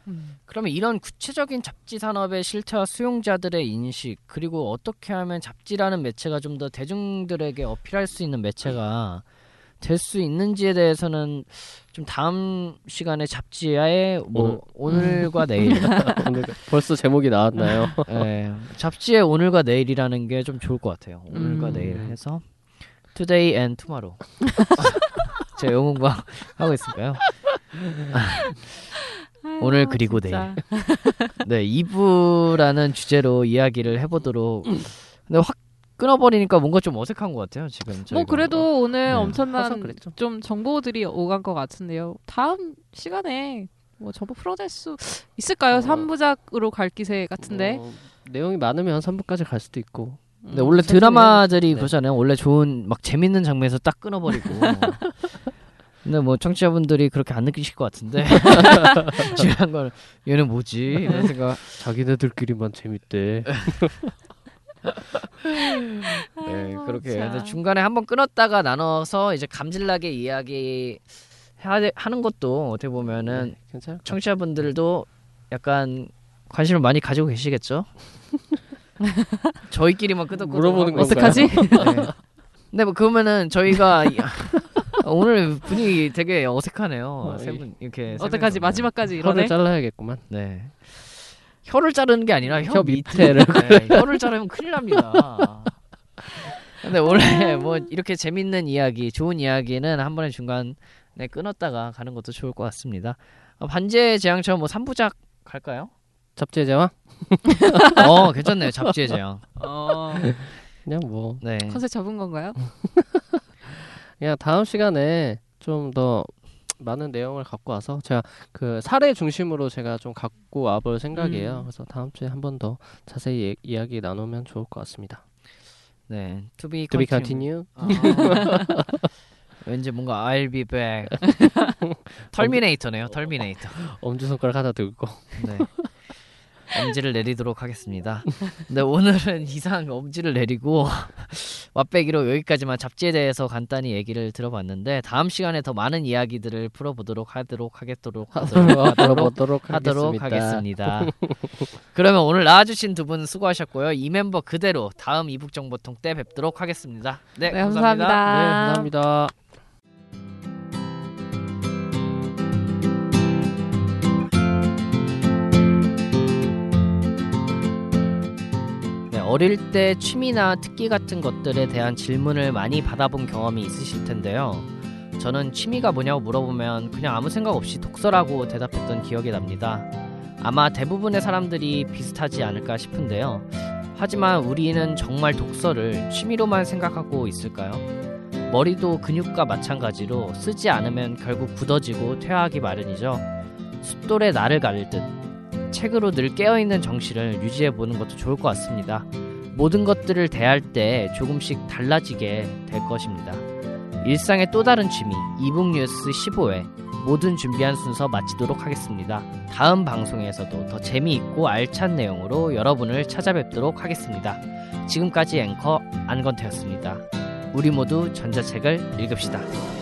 그러면 이런 구체적인 잡지 산업의 실태와 수용자들의 인식 그리고 어떻게 하면 잡지라는 매체가 좀 더 대중들에게 어필할 수 있는 매체가 될 수 있는지에 대해서는 좀 다음 시간에 잡지의 뭐 어. 오늘과 내일 벌써 제목이 나왔나요? 예, 잡지의 오늘과 내일이라는 게 좀 좋을 것 같아요. 오늘과 음. 내일 해서 Today and Tomorrow. 제 공부 하고 있을까요? 오늘 그리고 진짜. 네, 2부라는 주제로 이야기를 해보도록. 근데 확 끊어버리니까 뭔가 좀 어색한 것 같아요. 지금 뭐 저희가. 그래도 오늘 네. 엄청난. 좀 정보들이 오간 것 같은데요. 다음 시간에 뭐 정보 풀어낼 수 있을까요? 어. 삼 3부작으로 갈 기세 같은데. 어, 내용이 많으면 3부까지 갈 수도 있고. 근데 원래 세팅을 드라마들이 네. 그러잖아요. 원래 좋은 막 재밌는 장면에서 딱 끊어버리고. 근데 뭐 청취자분들이 그렇게 안 느끼실 것 같은데 중요한 건 얘는 뭐지 이런 생각. 자기네들끼리만 재밌대. 네 그렇게 참. 근데 중간에 한번 끊었다가 나눠서 이제 감질나게 이야기 해야- 하는 것도 어떻게 보면은 괜찮아? 청취자분들도 약간 관심을 많이 가지고 계시겠죠. 저희끼리만 끄덕끄덕 물어보는 건가요? 있어요. 네. 근데 뭐 그러면은 저희가 이- 오늘 분위기 되게 어색하네요. 어, 세 분 이렇게 세 어떡하지. 마지막까지 이러네. 잘라야겠구만. 네. 혀를 자르는 게 아니라 혀, 혀 밑에를 네, 혀를 자르면 큰일 납니다. 근데 원래 뭐 이렇게 재밌는 이야기, 좋은 이야기는 한 번에 중간에 끊었다가 가는 것도 좋을 것 같습니다. 어, 반지의 제왕처럼 뭐 3부작 갈까요? 잡지의 제왕? 어, 괜찮네요. 잡지의 제왕. 어, 그냥 뭐 네. 컨셉 잡은 건가요? 그냥 다음 시간에 좀 더 많은 내용을 갖고 와서 제가 그 사례 중심으로 제가 좀 갖고 와볼 생각이에요. 음. 그래서 다음 주에 한 번 더 자세히 예- 이야기 나누면 좋을 것 같습니다. 네. To be To be continue. continue. 아. 왠지 뭔가 I'll be back. 털미네이터네요. 털미네이터. 엄지 손가락 하나 들고. 네. 엄지를 내리도록 하겠습니다. 근데 오늘은 이상 엄지를 내리고 맛배기로 여기까지만 잡지에 대해서 간단히 얘기를 들어봤는데 다음 시간에 더 많은 이야기들을 풀어보도록 하도록 하겠도록 하도록 하도록, 들어보도록 하도록. 하겠습니다. 그러면 오늘 나와주신 두 분 수고하셨고요. 이 멤버 그대로 다음 이북 정보통 때 뵙도록 하겠습니다. 네, 네, 감사합니다. 감사합니다. 네, 감사합니다. 어릴 때 취미나 특기 같은 것들에 대한 질문을 많이 받아본 경험이 있으실 텐데요. 저는 취미가 뭐냐고 물어보면 그냥 아무 생각 없이 독서라고 대답했던 기억이 납니다. 아마 대부분의 사람들이 비슷하지 않을까 싶은데요. 하지만 우리는 정말 독서를 취미로만 생각하고 있을까요? 머리도 근육과 마찬가지로 쓰지 않으면 결국 굳어지고 퇴화하기 마련이죠. 숫돌에 나를 가릴 듯 책으로 늘 깨어있는 정신을 유지해 보는 것도 좋을 것 같습니다. 모든 것들을 대할 때 조금씩 달라지게 될 것입니다. 일상의 또 다른 취미 이북 뉴스 15회 모든 준비한 순서 마치도록 하겠습니다. 다음 방송에서도 더 재미있고 알찬 내용으로 여러분을 찾아뵙도록 하겠습니다. 지금까지 앵커 안건태였습니다. 우리 모두 전자책을 읽읍시다.